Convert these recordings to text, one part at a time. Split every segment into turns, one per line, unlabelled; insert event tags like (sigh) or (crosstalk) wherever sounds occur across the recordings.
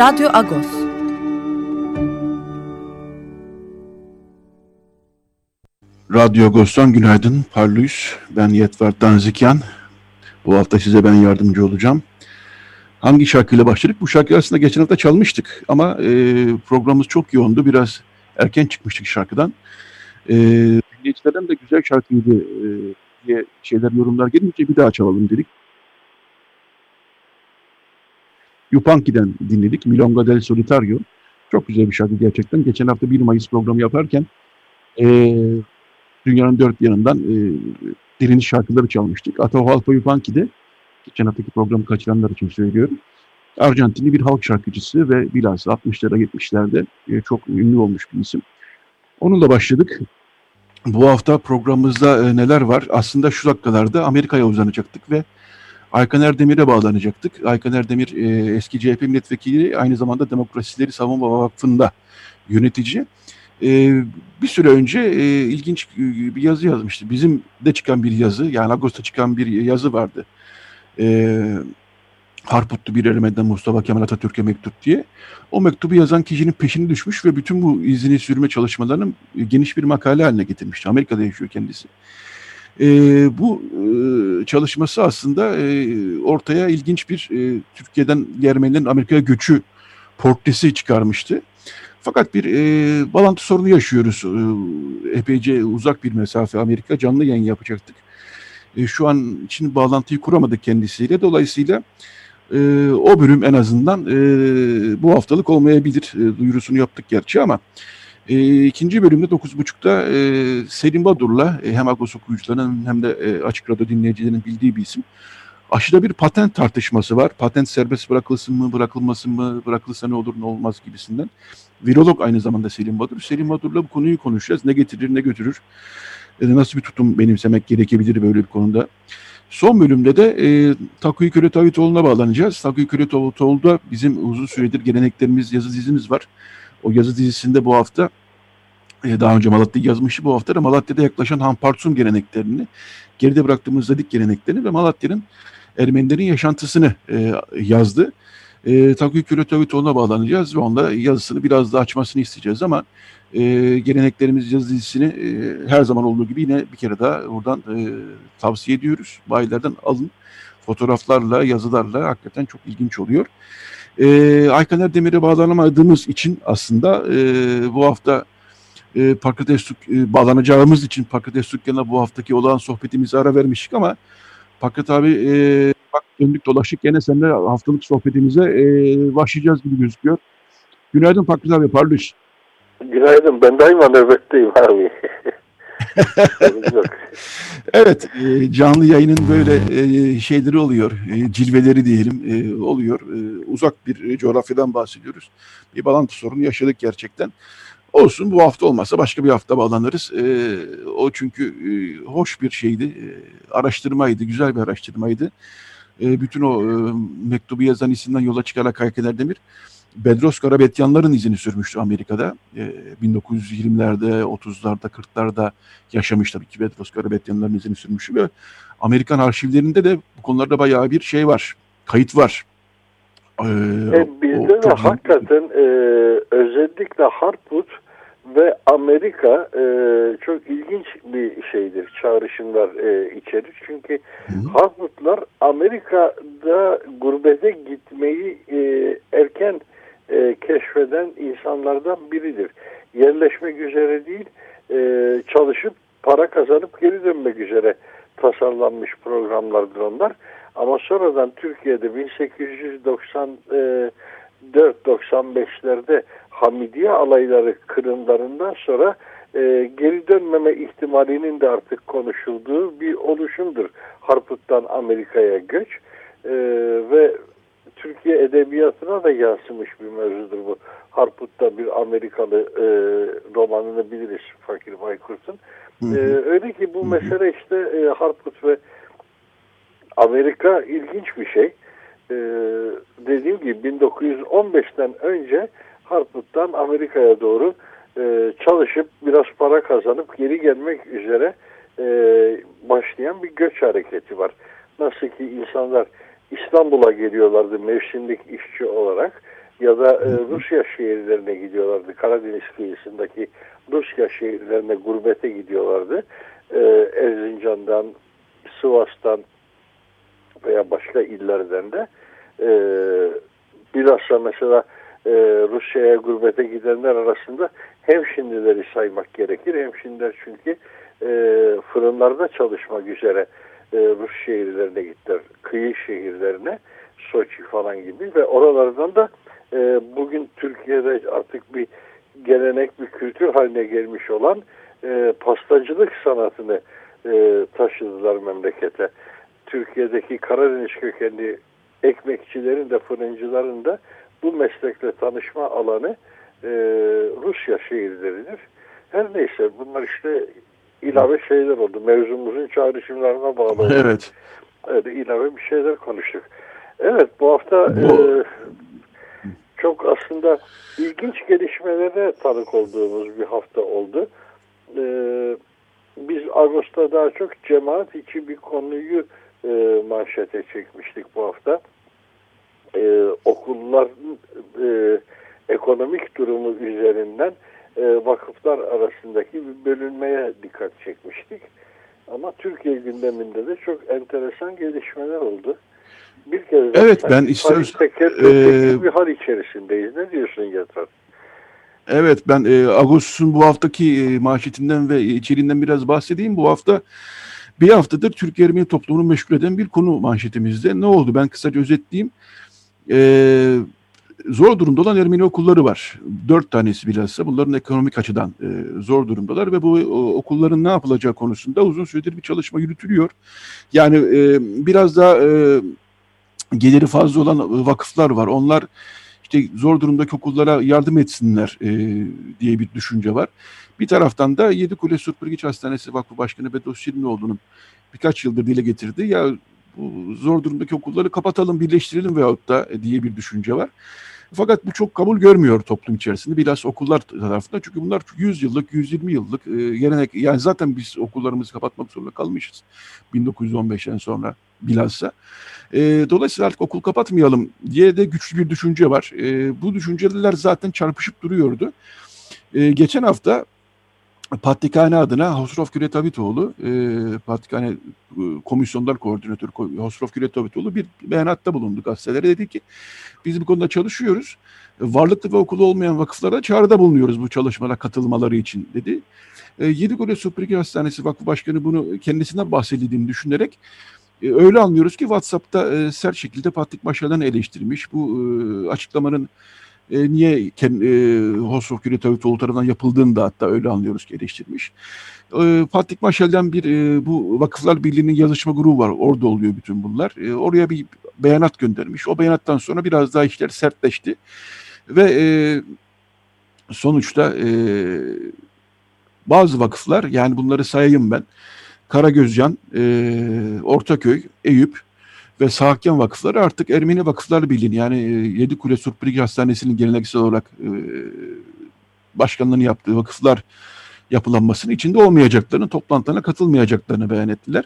Radyo Agos.
Radyo Agos'tan günaydın. Parlıyız. Ben Yetvar Danzikyan. Bu hafta size ben yardımcı olacağım. Hangi şarkıyla başladık? Bu şarkıyı aslında geçen hafta çalmıştık. Ama e, programımız çok yoğundu. Biraz erken çıkmıştık şarkıdan. E, dinleyicilerden de güzel şarkıydı e, diye şeyler, yorumlar gelince bir daha çalalım dedik. Yupanki'den dinledik. Milonga del Solitario. Çok güzel bir şarkı gerçekten. Geçen hafta 1 Mayıs programı yaparken e, dünyanın dört yanından e, direniş şarkıları çalmıştık. Atahualpa Yupanki'de geçen haftaki programı kaçıranlar için söylüyorum. Arjantinli bir halk şarkıcısı ve bilhassa 60'lara 70'lerde e, çok ünlü olmuş bir isim. Onunla başladık. Bu hafta programımızda e, neler var? Aslında şu dakikalarda Amerika'ya uzanacaktık ve Aykan Erdemir'e bağlanacaktık. Aykan Erdemir e, eski CHP milletvekili aynı zamanda Demokrasileri Savunma Vakfı'nda yönetici. E, bir süre önce e, ilginç e, bir yazı yazmıştı. Bizim de çıkan bir yazı yani Ağustos'ta çıkan bir yazı vardı. E, Harputlu bir elemenden Mustafa Kemal Atatürk'e mektup diye. O mektubu yazan kişinin peşini düşmüş ve bütün bu izini sürme çalışmalarını geniş bir makale haline getirmişti. Amerika'da yaşıyor kendisi. E, bu e, çalışması aslında e, ortaya ilginç bir e, Türkiye'den Ermenilerin Amerika'ya göçü portresi çıkarmıştı. Fakat bir e, bağlantı sorunu yaşıyoruz. E, epeyce uzak bir mesafe Amerika canlı yayın yapacaktık. E, şu an için bağlantıyı kuramadık kendisiyle. Dolayısıyla e, o bölüm en azından e, bu haftalık olmayabilir. E, duyurusunu yaptık gerçi ama e, ikinci bölümde 9.30'da e, Selim Badur'la e, hem Agos okuyucularının hem de e, Açık Radyo dinleyicilerinin bildiği bir isim. Aşıda bir patent tartışması var. Patent serbest bırakılsın mı, bırakılmasın mı, bırakılsa ne olur ne olmaz gibisinden. Virolog aynı zamanda Selim Badur. Selim Badur'la bu konuyu konuşacağız. Ne getirir, ne götürür, e, nasıl bir tutum benimsemek gerekebilir böyle bir konuda. Son bölümde de e, Takuyu Köre Tavitoğlu'na bağlanacağız. Takuyu Köre Tavitoğlu'da bizim uzun süredir geleneklerimiz, yazı dizimiz var. O yazı dizisinde bu hafta daha önce Malatya'yı yazmıştı. Bu hafta da Malatya'da yaklaşan Hampartsum geleneklerini, geride bıraktığımız Zadik geleneklerini ve Malatya'nın Ermenilerin yaşantısını e, yazdı. E, Takuy Küratövitoğlu'na bağlanacağız ve onda yazısını biraz daha açmasını isteyeceğiz ama e, geleneklerimiz yazı dizisini e, her zaman olduğu gibi yine bir kere daha buradan e, tavsiye ediyoruz. Bayilerden alın. Fotoğraflarla, yazılarla hakikaten çok ilginç oluyor. E, Aykan Erdemir'e bağlanamadığımız için aslında e, bu hafta e, Pakrates e, bağlanacağımız için Pakrates Dükkanı'na bu haftaki olan sohbetimizi ara vermiştik ama Pakrat abi e, bak döndük dolaştık gene seninle haftalık sohbetimize e, başlayacağız gibi gözüküyor. Günaydın Pakrat abi parlış.
Günaydın ben daima nöbetteyim abi. (laughs)
evet e, canlı yayının böyle e, şeyleri oluyor e, cilveleri diyelim e, oluyor e, uzak bir coğrafyadan bahsediyoruz bir bağlantı sorunu yaşadık gerçekten olsun bu hafta olmazsa başka bir hafta bağlanırız e, o çünkü e, hoş bir şeydi e, araştırmaydı güzel bir araştırmaydı e, bütün o e, mektubu yazan isimden yola çıkarak Hakan Demir Bedros Garabetyanların izini sürmüştü Amerika'da. E, 1920'lerde, 30'larda, 40'larda yaşamış tabii ki Bedros Garabetyanların izini sürmüş ve Amerikan arşivlerinde de bu konularda bayağı bir şey var, kayıt var.
Ee, e, bizde de çok... hakikaten e, özellikle Harput ve Amerika e, çok ilginç bir şeydir, çağrışımlar e, içerir. Çünkü Harputlar Amerika'da gurbete gitmeyi e, erken e, keşfeden insanlardan biridir. Yerleşmek üzere değil, e, çalışıp para kazanıp geri dönmek üzere tasarlanmış programlardır onlar. Ama sonradan Türkiye'de 1894-95'lerde Hamidiye alayları kırımlarından sonra e, geri dönmeme ihtimalinin de artık konuşulduğu bir oluşumdur. Harput'tan Amerika'ya göç. e, ve Türkiye edebiyatına da yansımış bir mevzudur bu. Harput'ta bir Amerikalı e, romanını biliriz Fakir Baykurt'un. E, öyle ki bu mesele işte e, Harput ve Amerika ilginç bir şey. E, dediğim gibi 1915'ten önce Harput'tan Amerika'ya doğru e, çalışıp biraz para kazanıp geri gelmek üzere e, başlayan bir göç hareketi var. Nasıl ki insanlar İstanbul'a geliyorlardı mevsimlik işçi olarak ya da e, Rusya şehirlerine gidiyorlardı. Karadeniz kıyısındaki Rusya şehirlerine gurbete gidiyorlardı. E, Erzincan'dan, Sivas'tan veya başka illerden de e, bilhassa mesela e, Rusya'ya gurbete gidenler arasında hem şimdileri saymak gerekir hem şimdiler çünkü e, fırınlarda çalışmak üzere e, Rus şehirlerine gittiler. Kıyı şehirlerine Soçi falan gibi ve oralardan da e, bugün Türkiye'de artık bir gelenek bir kültür haline gelmiş olan e, pastacılık sanatını e, taşıdılar memlekete. Türkiye'deki Karadeniz kökenli ekmekçilerin de fırıncıların da bu meslekle tanışma alanı e, Rusya şehirleridir. Her neyse bunlar işte ilave şeyler oldu. Mevzumuzun çağrışımlarına bağlı oldu.
Evet.
Öyle ilave bir şeyler konuştuk. Evet bu hafta bu... E, çok aslında ilginç gelişmelere tanık olduğumuz bir hafta oldu. E, biz Ağustos'ta daha çok cemaat içi bir konuyu e, manşete çekmiştik bu hafta. E, okulların e, ekonomik durumu üzerinden e, vakıflar arasındaki bir bölünmeye dikkat çekmiştik. Ama Türkiye gündeminde de çok enteresan gelişmeler oldu. Bir kez
evet ben istiyoruz.
Ee, bir hal içerisindeyiz. Ne diyorsun Yatran?
Evet ben e, Ağustos'un bu haftaki e, manşetinden ve içeriğinden biraz bahsedeyim. Bu hafta bir haftadır Türkiye Ermeni toplumunu meşgul eden bir konu manşetimizde. Ne oldu? Ben kısaca özetleyeyim. Ee, zor durumda olan Ermeni okulları var. Dört tanesi bilhassa bunların ekonomik açıdan e, zor durumdalar ve bu o, okulların ne yapılacağı konusunda uzun süredir bir çalışma yürütülüyor. Yani e, biraz daha e, geliri fazla olan vakıflar var. Onlar işte zor durumdaki okullara yardım etsinler e, diye bir düşünce var. Bir taraftan da Yedikule Surpurgiç Hastanesi Vakfı Başkanı Bedos Şirinoğlu'nun birkaç yıldır dile getirdi. Ya bu zor durumdaki okulları kapatalım, birleştirelim veyahut da diye bir düşünce var. Fakat bu çok kabul görmüyor toplum içerisinde. Biraz okullar tarafında. Çünkü bunlar 100 yıllık, 120 yıllık e, gelenek. Yani zaten biz okullarımızı kapatmak zorunda kalmışız. 1915'ten sonra bilhassa. E, dolayısıyla artık okul kapatmayalım diye de güçlü bir düşünce var. E, bu düşünceler zaten çarpışıp duruyordu. E, geçen hafta Patrikhane adına Hosrov Küretavitoğlu, e, Patrikhane e, Komisyonlar Koordinatörü Hosrov Küretavitoğlu bir beyanatta bulundu gazetelere. Dedi ki biz bu konuda çalışıyoruz. Varlıklı ve okulu olmayan vakıflara çağrıda bulunuyoruz bu çalışmalara katılmaları için dedi. E, Yedigöre Süpürge Hastanesi Vakfı Başkanı bunu kendisinden bahsedildiğini düşünerek e, öyle anlıyoruz ki WhatsApp'ta e, sert şekilde Patrik Maşal'dan eleştirmiş. Bu e, açıklamanın e, niye Ken, e, Hosrof Küretavitoğlu tarafından yapıldığını da hatta öyle anlıyoruz ki eleştirmiş. E, Patrik Maşal'den bir e, bu Vakıflar Birliği'nin yazışma grubu var. Orada oluyor bütün bunlar. E, oraya bir beyanat göndermiş. O beyanattan sonra biraz daha işler sertleşti. Ve e, sonuçta e, bazı vakıflar yani bunları sayayım ben. Karagözcan, e, Ortaköy, Eyüp, ve Sahakyan Vakıfları artık Ermeni Vakıflar Birliği yani e, Yedi Kule Surprig Hastanesi'nin geleneksel olarak e, başkanlığını yaptığı vakıflar yapılanmasının içinde olmayacaklarını, toplantılarına katılmayacaklarını beyan ettiler.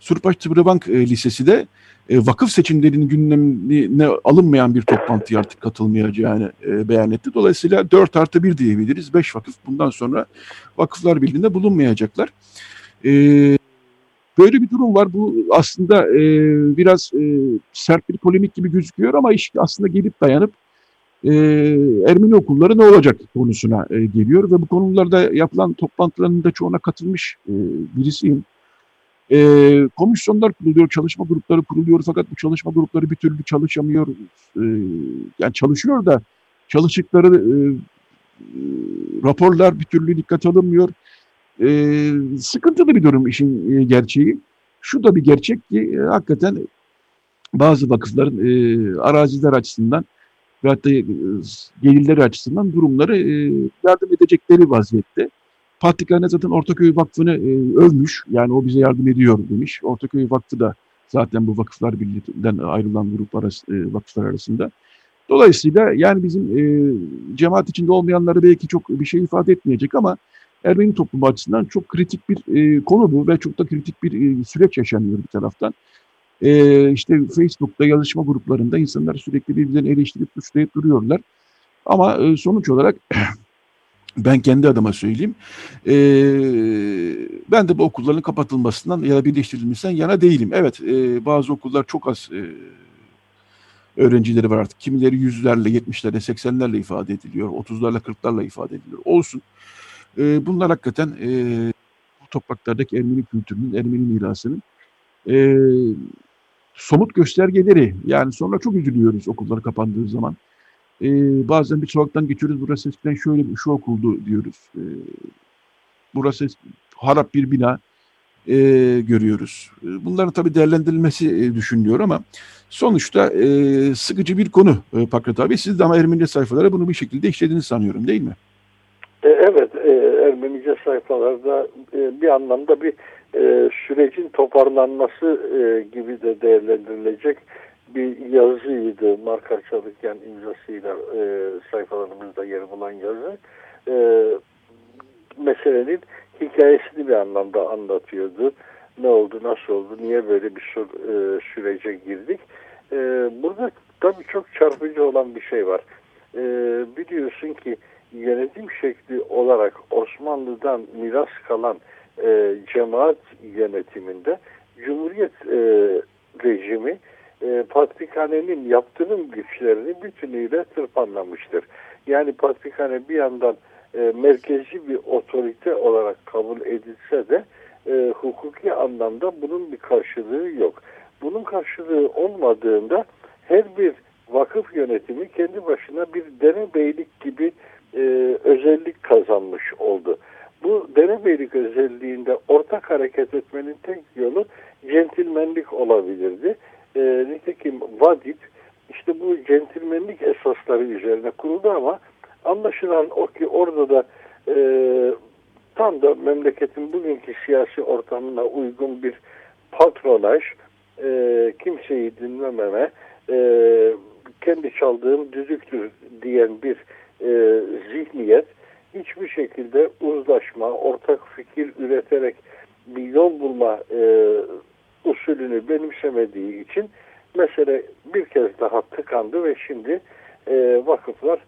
Surpaş Tıbrıbank e, Lisesi de e, vakıf seçimlerinin gündemine alınmayan bir toplantıya artık katılmayacağını beyan etti. Dolayısıyla 4 artı 1 diyebiliriz. 5 vakıf bundan sonra Vakıflar Birliği'nde bulunmayacaklar. E, Böyle bir durum var. Bu aslında e, biraz e, sert bir polemik gibi gözüküyor ama iş aslında gelip dayanıp e, Ermeni okulları ne olacak konusuna e, geliyor ve bu konularda yapılan toplantıların da çoğuna katılmış e, birisiyim. E, komisyonlar kuruluyor, çalışma grupları kuruluyor fakat bu çalışma grupları bir türlü çalışamıyor. E, yani çalışıyor da çalıştıkları e, raporlar bir türlü dikkat alınmıyor. E, sıkıntılı bir durum işin e, gerçeği. Şu da bir gerçek ki e, hakikaten bazı vakıfların e, araziler açısından ve hatta e, gelirleri açısından durumları e, yardım edecekleri vaziyette. Patrikhane zaten Ortaköy Vakfı'nı e, övmüş. Yani o bize yardım ediyor demiş. Ortaköy Vakfı da zaten bu vakıflar birliğinden ayrılan grup arası, e, vakıflar arasında. Dolayısıyla yani bizim e, cemaat içinde olmayanları belki çok bir şey ifade etmeyecek ama Ermeni toplumu açısından çok kritik bir e, konu bu ve çok da kritik bir e, süreç yaşanıyor bir taraftan. E, işte Facebook'ta yazışma gruplarında insanlar sürekli birbirlerini eleştirip suçlayıp duruyorlar. Ama e, sonuç olarak (clears throat) ben kendi adıma söyleyeyim. E, ben de bu okulların kapatılmasından ya da birleştirilmesinden yana değilim. Evet e, bazı okullar çok az e, öğrencileri var artık. Kimileri yüzlerle, yetmişlerle, seksenlerle ifade ediliyor. Otuzlarla, kırklarla ifade ediliyor. Olsun. E, bunlar hakikaten e, bu topraklardaki Ermeni kültürünün, Ermeni mirasının e, somut göstergeleri. Yani sonra çok üzülüyoruz okullar kapandığı zaman. E, bazen bir sokaktan geçiyoruz. Burası eskiden şöyle bir şu okuldu diyoruz. E, burası harap bir bina e, görüyoruz. Bunların tabii değerlendirilmesi e, düşünülüyor ama sonuçta e, sıkıcı bir konu e, Pakrat abi. Siz de ama Ermenice sayfalara bunu bir şekilde işlediğinizi sanıyorum değil mi?
E, evet, Ermenice sayfalarda e, bir anlamda bir e, sürecin toparlanması e, gibi de değerlendirilecek bir yazıydı. Markar Çalıkyan imzasıyla e, sayfalarımızda yer bulan yazı. E, meselenin hikayesini bir anlamda anlatıyordu. Ne oldu, nasıl oldu, niye böyle bir sür, e, sürece girdik. E, burada tabii çok çarpıcı olan bir şey var. E, biliyorsun ki yönetim şekli olarak Osmanlı'dan miras kalan e, cemaat yönetiminde Cumhuriyet e, rejimi e, Patrikhane'nin yaptırım güçlerini bütünüyle tırpanlamıştır. Yani Patrikhane bir yandan e, merkezi bir otorite olarak kabul edilse de e, hukuki anlamda bunun bir karşılığı yok. Bunun karşılığı olmadığında her bir vakıf yönetimi kendi başına bir derebeylik gibi e, özellik kazanmış oldu. Bu derebeylik özelliğinde ortak hareket etmenin tek yolu centilmenlik olabilirdi. E, nitekim Vadip işte bu centilmenlik esasları üzerine kuruldu ama Anlaşılan o ki orada da e, tam da memleketin bugünkü siyasi ortamına uygun bir patronaj, e, kimseyi dinlememe, e, kendi çaldığım düzüktür diyen bir e, zihniyet hiçbir şekilde uzlaşma, ortak fikir üreterek bir yol bulma e, usulünü benimsemediği için mesele bir kez daha tıkandı ve şimdi e, vakıflar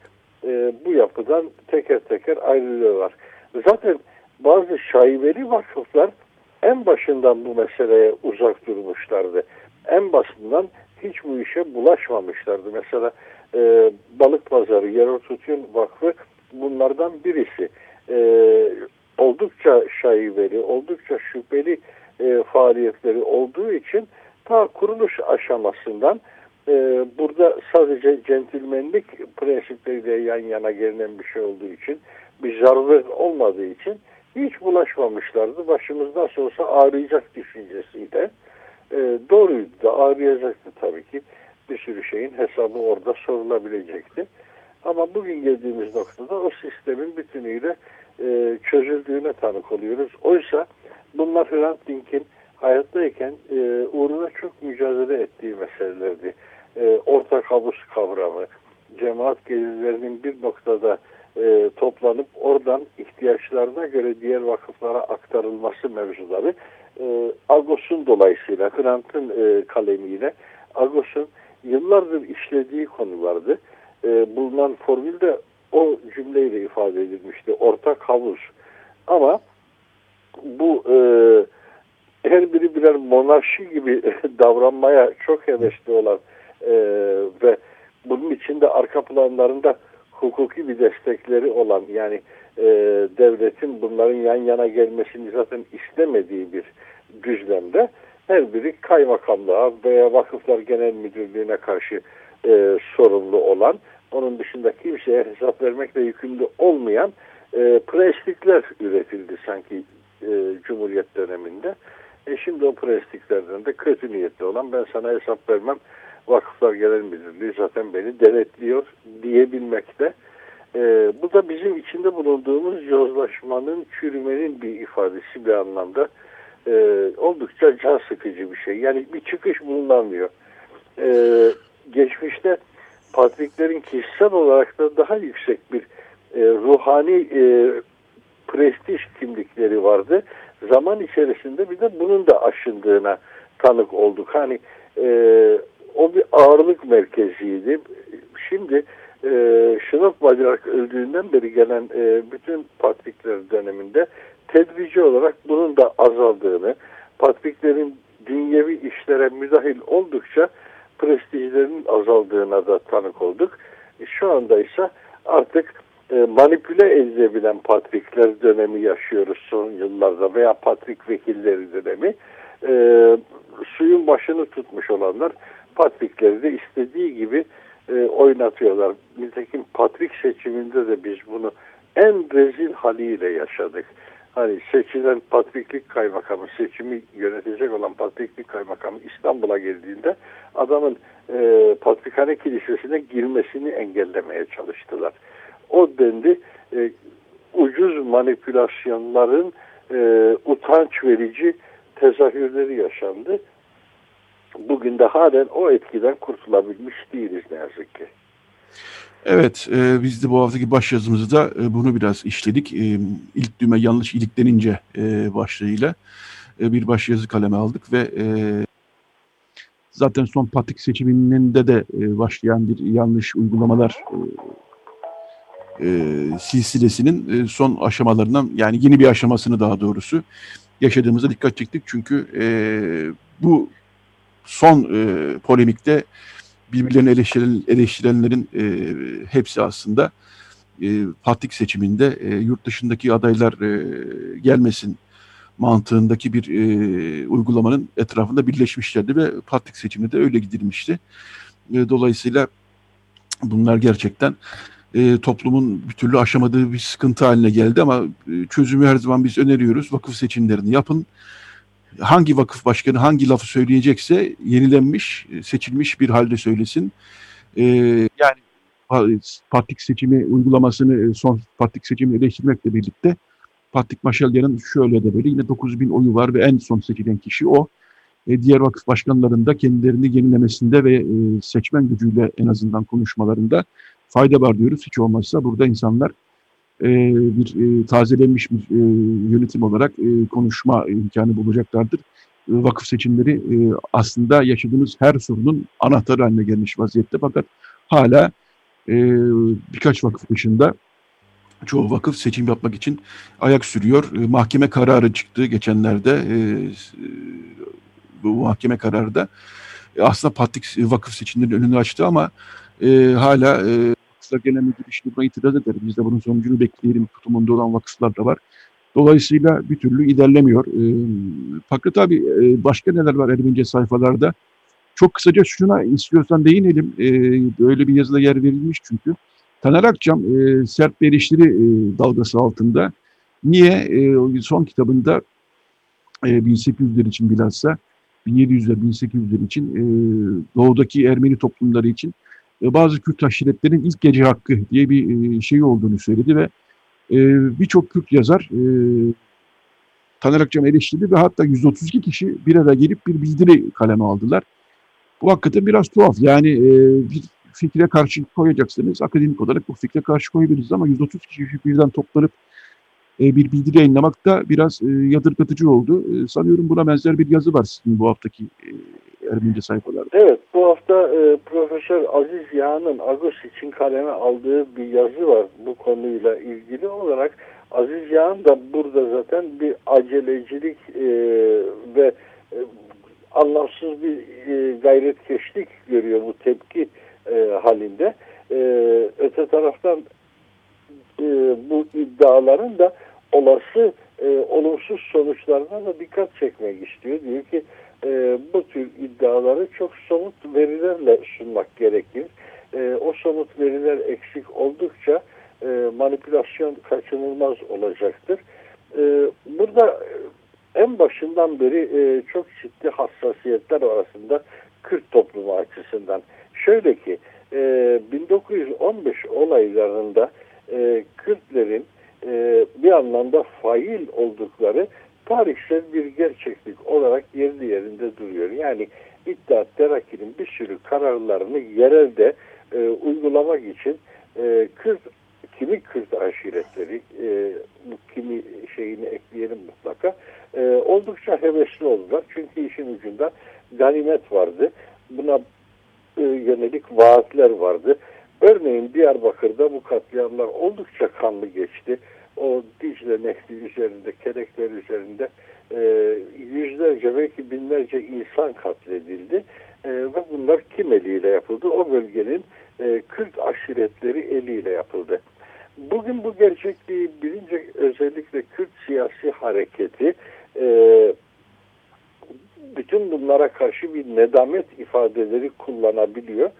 e, bu yapıdan teker teker ayrılıyorlar. Zaten bazı şaibeli vakıflar en başından bu meseleye uzak durmuşlardı. En basından hiç bu işe bulaşmamışlardı. Mesela e, Balık Pazarı Yerel Tutun Vakfı bunlardan birisi. E, oldukça şaibeli, oldukça şüpheli e, faaliyetleri olduğu için ta kuruluş aşamasından e, burada sadece centilmenlik prensipleriyle yan yana gelinen bir şey olduğu için bir zararı olmadığı için hiç bulaşmamışlardı. Başımız nasıl olsa ağrıyacak düşüncesiyle. E, doğruydu da ağrıyacaktı tabii ki. Bir sürü şeyin hesabı orada sorulabilecekti. Ama bugün geldiğimiz noktada o sistemin bütünüyle e, çözüldüğüne tanık oluyoruz. Oysa bunlar Hrant Dink'in hayattayken e, uğruna çok mücadele ettiği meselelerdi e, ortak havuz kavramı, cemaat gelirlerinin bir noktada e, toplanıp oradan ihtiyaçlarına göre diğer vakıflara aktarılması mevzuları e, Agos'un dolayısıyla Hrant'ın e, kalemiyle Agos'un yıllardır işlediği konulardı. E, bulunan formülde o cümleyle ifade edilmişti. Ortak havuz. Ama bu e, her biri birer monarşi gibi (laughs) davranmaya çok hevesli olan e, ve bunun içinde arka planlarında hukuki bir destekleri olan yani e, devletin bunların yan yana gelmesini zaten istemediği bir düzlemde her biri kaymakamlığa veya vakıflar genel müdürlüğüne karşı e, sorumlu olan onun dışında kimseye hesap vermekle yükümlü olmayan e, prenslikler üretildi sanki e, Cumhuriyet döneminde. E şimdi o prensliklerden üzerinde kötü niyetli olan ben sana hesap vermem Vakıflar Genel Müdürlüğü zaten beni denetliyor diyebilmekte. E, bu da bizim içinde bulunduğumuz yozlaşmanın, çürümenin bir ifadesi bir anlamda. E, oldukça can sıkıcı bir şey. Yani bir çıkış bulunamıyor. E, geçmişte patriklerin kişisel olarak da daha yüksek bir e, ruhani e, prestij kimlikleri vardı. Zaman içerisinde bir de bunun da aşındığına tanık olduk. Hani e, o bir ağırlık merkeziydi. Şimdi e, Şınok Bacırak öldüğünden beri gelen e, bütün patrikler döneminde tedrici olarak bunun da azaldığını, patriklerin dünyevi işlere müdahil oldukça prestijlerinin azaldığına da tanık olduk. E, şu anda ise artık e, manipüle edilebilen patrikler dönemi yaşıyoruz son yıllarda veya patrik vekilleri dönemi. E, suyun başını tutmuş olanlar patrikleri de istediği gibi e, oynatıyorlar. Nitekim patrik seçiminde de biz bunu en rezil haliyle yaşadık. Hani seçilen patriklik kaymakamı, seçimi yönetecek olan patriklik kaymakamı İstanbul'a geldiğinde adamın e, Patrikhane Kilisesi'ne girmesini engellemeye çalıştılar. O dendi e, ucuz manipülasyonların e, utanç verici tezahürleri yaşandı. Bugün de halen o etkiden kurtulabilmiş değiliz ne yazık ki.
Evet, e, biz de bu haftaki başyazımızda e, bunu biraz işledik. E, ilk düğme yanlış iliklenince e, başlığıyla e, bir başyazı kaleme aldık ve e, zaten son patrik seçiminde de e, başlayan bir yanlış uygulamalar e, e, silsilesinin e, son aşamalarından yani yeni bir aşamasını daha doğrusu yaşadığımıza dikkat çektik. Çünkü e, bu son e, polemikte birbirlerini eleştiren, eleştirenlerin e, hepsi aslında e, patrik seçiminde e, yurt dışındaki adaylar e, gelmesin mantığındaki bir e, uygulamanın etrafında birleşmişlerdi ve patrik seçiminde de öyle gidilmişti. E, dolayısıyla bunlar gerçekten e, toplumun bir türlü aşamadığı bir sıkıntı haline geldi ama e, çözümü her zaman biz öneriyoruz. Vakıf seçimlerini yapın hangi vakıf başkanı hangi lafı söyleyecekse yenilenmiş, seçilmiş bir halde söylesin. Ee, yani patrik seçimi uygulamasını, son patrik seçimi eleştirmekle birlikte Patrik Maşalyan'ın şöyle de böyle yine 9 bin oyu var ve en son seçilen kişi o. E, diğer vakıf başkanlarının da kendilerini yenilemesinde ve e, seçmen gücüyle en azından konuşmalarında fayda var diyoruz. Hiç olmazsa burada insanlar e, bir e, tazelenmiş bir e, yönetim olarak e, konuşma imkanı bulacaklardır. E, vakıf seçimleri e, aslında yaşadığımız her sorunun anahtarı haline gelmiş vaziyette fakat hala e, birkaç vakıf dışında çoğu vakıf seçim yapmak için ayak sürüyor. E, mahkeme kararı çıktı geçenlerde. E, bu mahkeme kararı da e, aslında patrik vakıf seçimlerinin önünü açtı ama e, hala e, vakıflar genel müdürü işte buna itiraz eder. Biz de bunun sonucunu bekleyelim tutumunda olan vakıflar da var. Dolayısıyla bir türlü ilerlemiyor. E, fakat abi e, başka neler var Ermenice sayfalarda? Çok kısaca şuna istiyorsan değinelim. E, böyle bir yazıda yer verilmiş çünkü. Taner Akçam e, sert bir eleştiri e, dalgası altında. Niye? E, son kitabında e, 1800'ler için bilhassa 1700'ler 1800'ler için e, doğudaki Ermeni toplumları için e, bazı Kürt aşiretlerin ilk gece hakkı diye bir e, şey olduğunu söyledi ve e, birçok Kürt yazar Taner Akçam eleştirdi ve hatta 132 kişi bir araya gelip bir bildiri kaleme aldılar. Bu hakikaten biraz tuhaf. Yani bir fikre karşı koyacaksınız. Akademik olarak bu fikre karşı koyabiliriz ama 130 kişi birden toplanıp bir bildiri yayınlamak da biraz yadırgatıcı oldu. Sanıyorum buna benzer bir yazı var sizin bu haftaki Ermenice sayfalarda.
Evet, bu hafta e, Profesör Aziz Yağ'ın Agos için kaleme aldığı bir yazı var bu konuyla ilgili olarak. Aziz Yağ'ın da burada zaten bir acelecilik e, ve e, anlamsız bir e, gayretkeşlik görüyor bu tepki e, halinde. E, öte taraftan e, bu iddiaların da olası e, olumsuz sonuçlarına da dikkat çekmek istiyor. Diyor ki e, bu tür iddiaları çok somut verilerle sunmak gerekir. E, o somut veriler eksik oldukça e, manipülasyon kaçınılmaz olacaktır. E, burada en başından beri e, çok ciddi hassasiyetler arasında Kürt toplumu açısından. Şöyle ki e, 1915 olaylarında e, Kürtlerin e, bir anlamda fail oldukları tarihsel bir gerçeklik olarak yerli yerinde duruyor. Yani İttihat Terakki'nin bir sürü kararlarını yerelde e, uygulamak için e, Kürt kimi Kürt aşiretleri e, kimi şeyini ekleyelim mutlaka e, oldukça hevesli oldular. Çünkü işin ucunda ganimet vardı. Buna e, yönelik vaatler vardı. Örneğin Diyarbakır'da bu katliamlar oldukça kanlı geçti. O Dicle Nehri üzerinde, Kelekler üzerinde e, yüzlerce belki binlerce insan katledildi. E, ve bunlar kim eliyle yapıldı? O bölgenin e, Kürt aşiretleri eliyle yapıldı. Bugün bu gerçekliği bilince özellikle Kürt siyasi hareketi e, bütün bunlara karşı bir nedamet ifadeleri kullanabiliyor.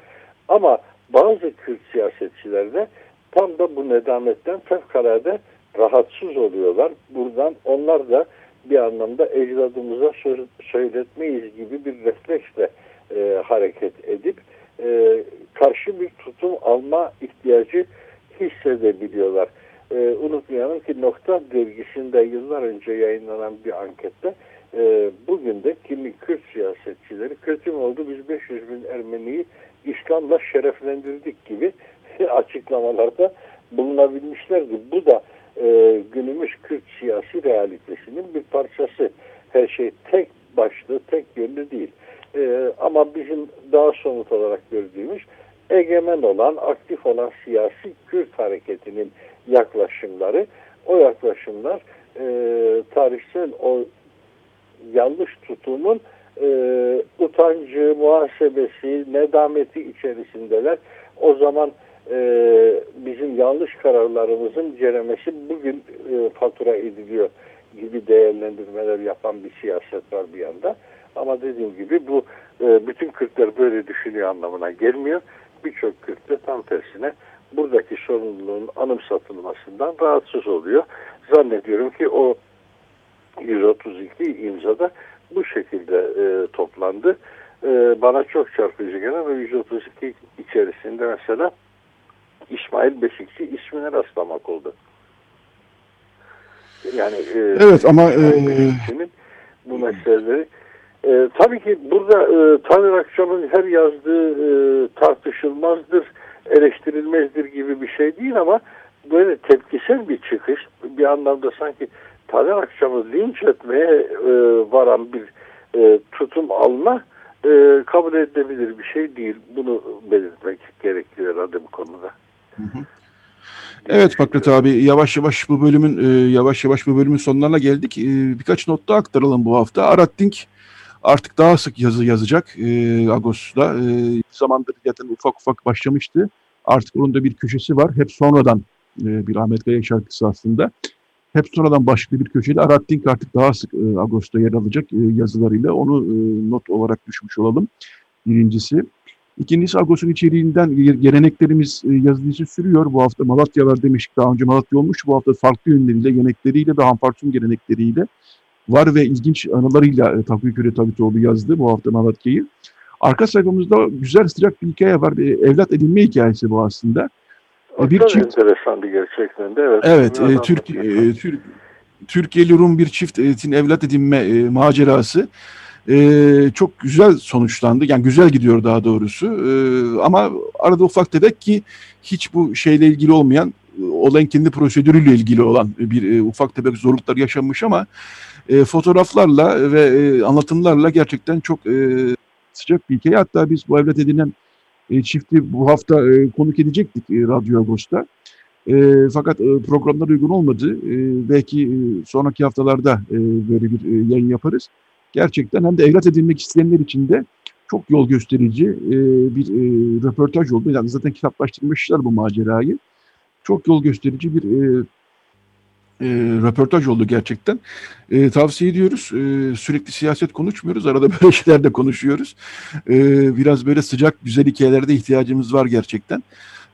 Ama bazı Kürt siyasetçiler de tam da bu nedametten fevkalade rahatsız oluyorlar. Buradan onlar da bir anlamda ecdadımıza söz, söyletmeyiz gibi bir refleksle e, hareket edip e, karşı bir tutum alma ihtiyacı hissedebiliyorlar. E, unutmayalım ki Nokta dergisinde yıllar önce yayınlanan bir ankette e, bugün de kimi Kürt siyasetçileri kötü mü oldu biz 500 bin Ermeniyi İslam'la şereflendirdik gibi (laughs) açıklamalarda bulunabilmişlerdi. Bu da e, günümüz Kürt siyasi realitesinin bir parçası. Her şey tek başlı, tek yönlü değil. E, ama bizim daha somut olarak gördüğümüz egemen olan, aktif olan siyasi Kürt hareketinin yaklaşımları, o yaklaşımlar e, tarihsel o yanlış tutumun e, utancı, muhasebesi, nedameti içerisindeler. O zaman e, bizim yanlış kararlarımızın ceremesi bugün e, fatura ediliyor gibi değerlendirmeler yapan bir siyaset var bir yanda. Ama dediğim gibi bu e, bütün Kürtler böyle düşünüyor anlamına gelmiyor. Birçok Kürt de tam tersine buradaki sorumluluğun anımsatılmasından rahatsız oluyor. Zannediyorum ki o 132 imzada bu şekilde e, toplandı. E, bana çok çarpıcı gelen o 132 içerisinde mesela İsmail Beşikçi ismine rastlamak oldu.
Yani e, evet ama e,
bu meseleleri e, tabii ki burada e, Taner Akçam'ın her yazdığı e, tartışılmazdır, eleştirilmezdir gibi bir şey değil ama böyle tepkisel bir çıkış bir anlamda sanki Taner Akçam'ı linç etmeye e, varan bir e, tutum alma e, kabul edilebilir bir şey değil. Bunu belirtmek gerekiyor herhalde bu konuda.
Evet Fakret abi yavaş yavaş bu bölümün e, yavaş yavaş bu bölümün sonlarına geldik. E, birkaç not da aktaralım bu hafta. Arattink artık daha sık yazı yazacak e, Ağustos'ta. E, zamandır zaten ufak ufak başlamıştı. Artık onun da bir köşesi var. Hep sonradan e, bir Ahmet Kaya şarkısı aslında. Hep sonradan başlıklı bir köşede Arattink artık daha sık e, Ağustos'ta yer alacak e, yazılarıyla. Onu not olarak düşmüş olalım. Birincisi. İkincisi Agos'un içeriğinden geleneklerimiz e, yazılışı sürüyor. Bu hafta Malatya var demiştik. Daha önce Malatya olmuş. Bu hafta farklı yönleriyle, genekleriyle ve Hampartun gelenekleriyle var ve ilginç anılarıyla e, Takvi Köre Tabitoğlu yazdı bu hafta Malatya'yı. Arka sayfamızda güzel sıcak bir hikaye var. Bir evlat edinme hikayesi bu aslında.
O bir çift, enteresan bir gerçekten de. Evet,
evet e, Türk, e, Türk, Türkiye'li Rum bir çiftin evlat edinme e, macerası e, çok güzel sonuçlandı. Yani güzel gidiyor daha doğrusu. E, ama arada ufak tefek ki hiç bu şeyle ilgili olmayan olayın kendi prosedürüyle ilgili olan bir e, ufak tefek zorluklar yaşanmış ama e, fotoğraflarla ve e, anlatımlarla gerçekten çok e, sıcak bir hikaye. Hatta biz bu evlat edinen e, çifti bu hafta e, konuk edecektik e, Radyo Agos'ta. E, fakat e, programlar uygun olmadı. E, belki e, sonraki haftalarda e, böyle bir e, yayın yaparız. Gerçekten hem de evlat edinmek isteyenler için de çok yol gösterici e, bir e, röportaj oldu. Yani zaten kitaplaştırmışlar bu macerayı. Çok yol gösterici bir e, e, röportaj oldu gerçekten. E, tavsiye ediyoruz. E, sürekli siyaset konuşmuyoruz. Arada (laughs) böyle şeyler de konuşuyoruz. E, biraz böyle sıcak, güzel hikayelerde ihtiyacımız var gerçekten.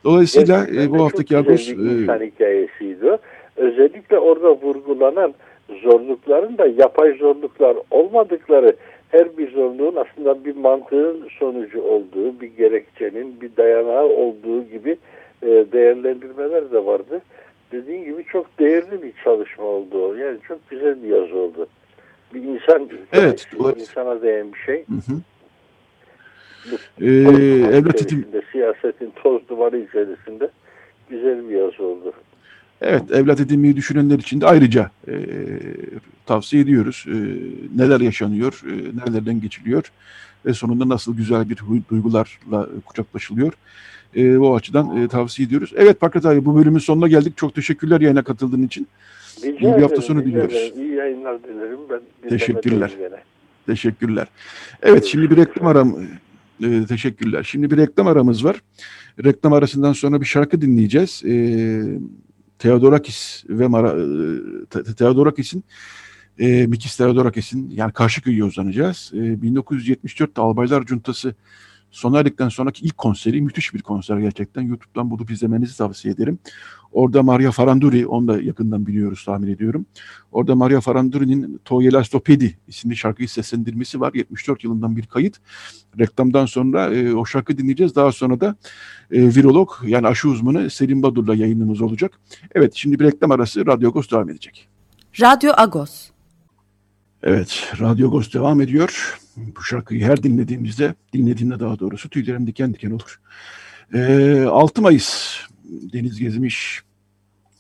Dolayısıyla
evet, e, bu haftaki Agos... E, insan hikayesiydi. Özellikle orada vurgulanan zorlukların da yapay zorluklar olmadıkları her bir zorluğun aslında bir mantığın sonucu olduğu, bir gerekçenin, bir dayanağı olduğu gibi e, değerlendirmeler de vardı. Dediğim gibi çok değerli bir çalışma oldu. Yani çok güzel bir yazı oldu. Bir insan,
evet,
insana değen bir şey. Hı hı.
Bu, ee, evlat eğitim...
Siyasetin toz duvarı içerisinde güzel bir yazı oldu.
Evet, evlat edinmeyi düşünenler için de ayrıca e, tavsiye ediyoruz. E, neler yaşanıyor, e, nerelerden geçiliyor ve sonunda nasıl güzel bir duygularla kucaklaşılıyor. E, o açıdan e, tavsiye ediyoruz. Evet Fakat abi bu bölümün sonuna geldik. Çok teşekkürler yayına katıldığın için.
Rica İyi bir hafta sonu diliyoruz. İyi yayınlar dilerim. Ben
Teşekkürler. Teşekkürler. Evet şimdi bir reklam aram e, teşekkürler. Şimdi bir reklam aramız var. Reklam arasından sonra bir şarkı dinleyeceğiz. E, Theodorakis ve Mara, e, Theodorakis'in e, Mikis Theodorakis'in yani karşı kıyıya uzanacağız. E, 1974'te Albaylar Cuntası sona erdikten sonraki ilk konseri müthiş bir konser gerçekten. YouTube'dan bulup izlemenizi tavsiye ederim. Orada Maria Faranduri, onu da yakından biliyoruz tahmin ediyorum. Orada Maria Faranduri'nin Toyela Stopedi isimli şarkıyı seslendirmesi var. 74 yılından bir kayıt. Reklamdan sonra e, o şarkı dinleyeceğiz. Daha sonra da e, virolog yani aşı uzmanı Selim Badur'la yayınımız olacak. Evet şimdi bir reklam arası Radyo Agos devam edecek.
Radyo Agos.
Evet, Radyo Agos devam ediyor. Bu şarkıyı her dinlediğimizde, dinlediğimde daha doğrusu tüylerim diken diken olur. E, 6 Mayıs Deniz Gezmiş,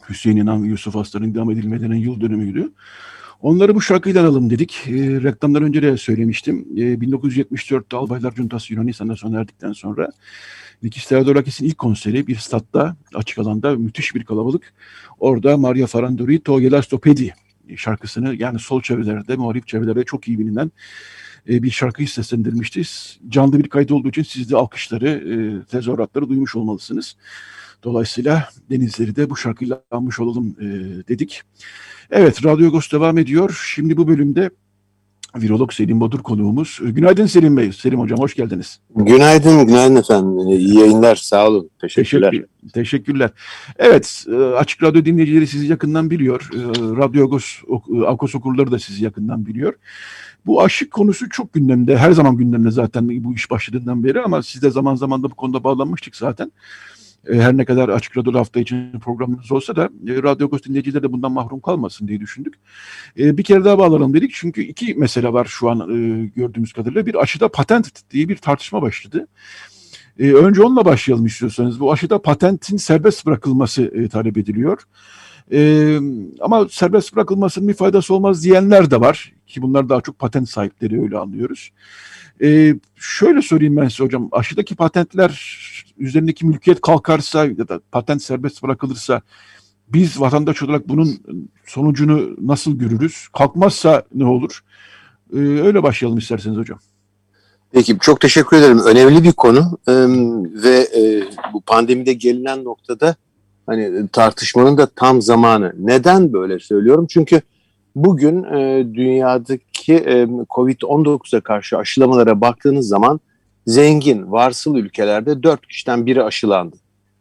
Hüseyin İnan ve Yusuf Aslan'ın idam edilmelerinin yıl dönümüydü. Onları bu şarkıyla alalım dedik. E, reklamdan önce de söylemiştim. E, 1974'te Albaylar Cuntası Yunanistan'da sona erdikten sonra Nikis Theodorakis'in ilk konseri bir statta, açık alanda müthiş bir kalabalık. Orada Maria Faranduri To Gelastopedi şarkısını yani sol çevrelerde, muharif çevrelerde çok iyi bilinen e, bir şarkıyı seslendirmişti. Canlı bir kayıt olduğu için siz de alkışları, e, tezahüratları duymuş olmalısınız. Dolayısıyla denizleri de bu şarkıyla almış olalım e, dedik. Evet, Radyo Agos devam ediyor. Şimdi bu bölümde virolog Selim Badur konuğumuz. Günaydın Selim Bey. Selim Hocam hoş geldiniz.
Günaydın, günaydın efendim. İyi yayınlar, sağ olun. Teşekkürler. Teşekkür,
teşekkürler. Evet, e, Açık Radyo dinleyicileri sizi yakından biliyor. E, Radyo Agos, Agos okurları da sizi yakından biliyor. Bu aşı konusu çok gündemde. Her zaman gündemde zaten bu iş başladığından beri ama siz de zaman zaman da bu konuda bağlanmıştık zaten. E, her ne kadar Açık Radyo hafta için programımız olsa da e, Radyo Agos dinleyicileri de bundan mahrum kalmasın diye düşündük. E, bir kere daha bağlanalım dedik. Çünkü iki mesele var şu an gördüğümüz kadarıyla. Bir aşıda patent diye bir tartışma başladı. önce onunla başlayalım istiyorsanız. Bu aşıda patentin serbest bırakılması talep ediliyor. Ee, ama serbest bırakılmasının bir faydası olmaz diyenler de var. Ki bunlar daha çok patent sahipleri öyle anlıyoruz. Ee, şöyle sorayım ben size hocam. Aşıdaki patentler üzerindeki mülkiyet kalkarsa ya da patent serbest bırakılırsa biz vatandaş olarak bunun sonucunu nasıl görürüz? Kalkmazsa ne olur? Ee, öyle başlayalım isterseniz hocam.
Peki çok teşekkür ederim. Önemli bir konu ee, ve e, bu pandemide gelinen noktada hani tartışmanın da tam zamanı. Neden böyle söylüyorum? Çünkü bugün e, dünyadaki e, Covid-19'a karşı aşılamalara baktığınız zaman zengin, varsıl ülkelerde 4 kişiden biri aşılandı.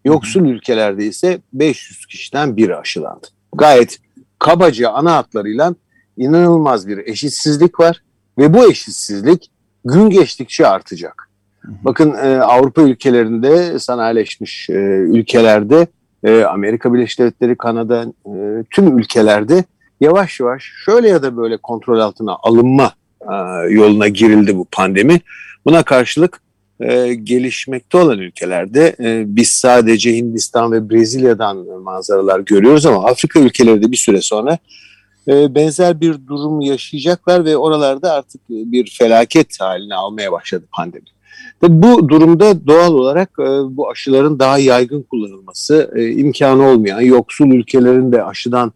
Yoksul ülkelerde ise 500 kişiden biri aşılandı. Gayet kabaca ana hatlarıyla inanılmaz bir eşitsizlik var ve bu eşitsizlik gün geçtikçe artacak. Bakın e, Avrupa ülkelerinde, sanayileşmiş e, ülkelerde, e, Amerika Birleşik Devletleri, Kanada, e, tüm ülkelerde yavaş yavaş şöyle ya da böyle kontrol altına alınma e, yoluna girildi bu pandemi. Buna karşılık e, gelişmekte olan ülkelerde e, biz sadece Hindistan ve Brezilya'dan manzaralar görüyoruz ama Afrika ülkeleri de bir süre sonra benzer bir durum yaşayacaklar ve oralarda artık bir felaket haline almaya başladı pandemi. Bu durumda doğal olarak bu aşıların daha yaygın kullanılması e, imkanı olmayan yoksul ülkelerin de aşıdan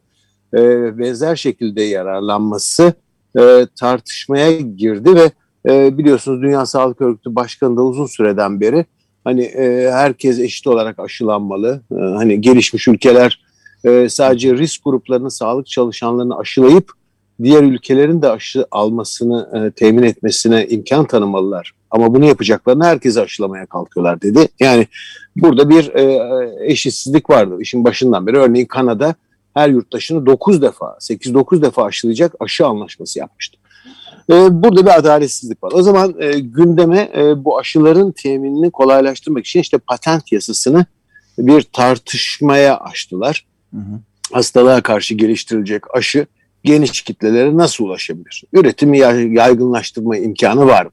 e, benzer şekilde yararlanması e, tartışmaya girdi ve e, biliyorsunuz Dünya Sağlık Örgütü Başkanı da uzun süreden beri hani e, herkes eşit olarak aşılanmalı. E, hani gelişmiş ülkeler e, sadece risk gruplarının sağlık çalışanlarını aşılayıp diğer ülkelerin de aşı almasını e, temin etmesine imkan tanımalılar. Ama bunu yapacaklarını herkese aşılamaya kalkıyorlar dedi. Yani burada bir e, eşitsizlik vardı işin başından beri. Örneğin Kanada her yurttaşını 9 defa, 8-9 defa aşılayacak aşı anlaşması yapmıştı. E, burada bir adaletsizlik var. O zaman e, gündeme e, bu aşıların teminini kolaylaştırmak için işte patent yasasını bir tartışmaya açtılar. Hı hı. Hastalığa karşı geliştirilecek aşı geniş kitlelere nasıl ulaşabilir? Üretimi yaygınlaştırma imkanı var mı?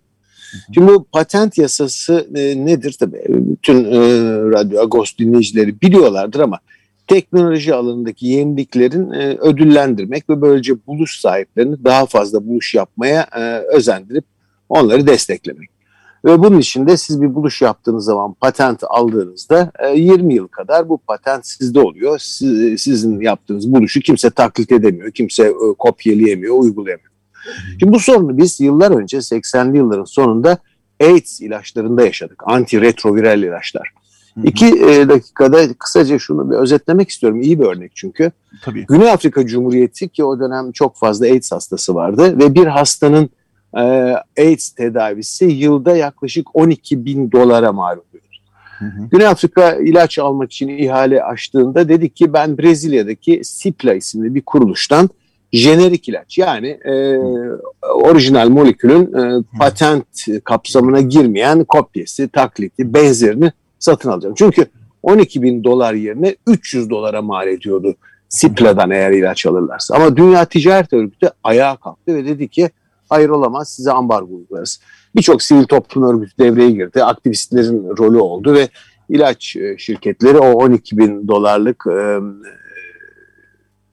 Şimdi bu patent yasası e, nedir? Tabii bütün e, Radyo Agos dinleyicileri biliyorlardır ama teknoloji alanındaki yeniliklerin e, ödüllendirmek ve böylece buluş sahiplerini daha fazla buluş yapmaya e, özendirip onları desteklemek. Ve bunun için de siz bir buluş yaptığınız zaman patent aldığınızda e, 20 yıl kadar bu patent sizde oluyor. Siz, sizin yaptığınız buluşu kimse taklit edemiyor, kimse e, kopyalayamıyor, uygulayamıyor. Şimdi bu sorunu biz yıllar önce 80'li yılların sonunda AIDS ilaçlarında yaşadık. Antiretroviral ilaçlar. İki e, dakikada kısaca şunu bir özetlemek istiyorum. İyi bir örnek çünkü. Tabii. Güney Afrika Cumhuriyeti ki o dönem çok fazla AIDS hastası vardı ve bir hastanın e, AIDS tedavisi yılda yaklaşık 12 bin dolara mal oluyor. Güney Afrika ilaç almak için ihale açtığında dedi ki ben Brezilya'daki Cipla isimli bir kuruluştan jenerik ilaç yani e, orijinal molekülün e, patent kapsamına girmeyen kopyası, taklidi, benzerini satın alacağım. Çünkü 12 bin dolar yerine 300 dolara mal ediyordu Cipla'dan eğer ilaç alırlarsa. Ama Dünya Ticaret Örgütü ayağa kalktı ve dedi ki hayır olamaz size ambargo uygularız. Birçok sivil toplum örgütü devreye girdi. Aktivistlerin rolü oldu ve ilaç e, şirketleri o 12 bin dolarlık e,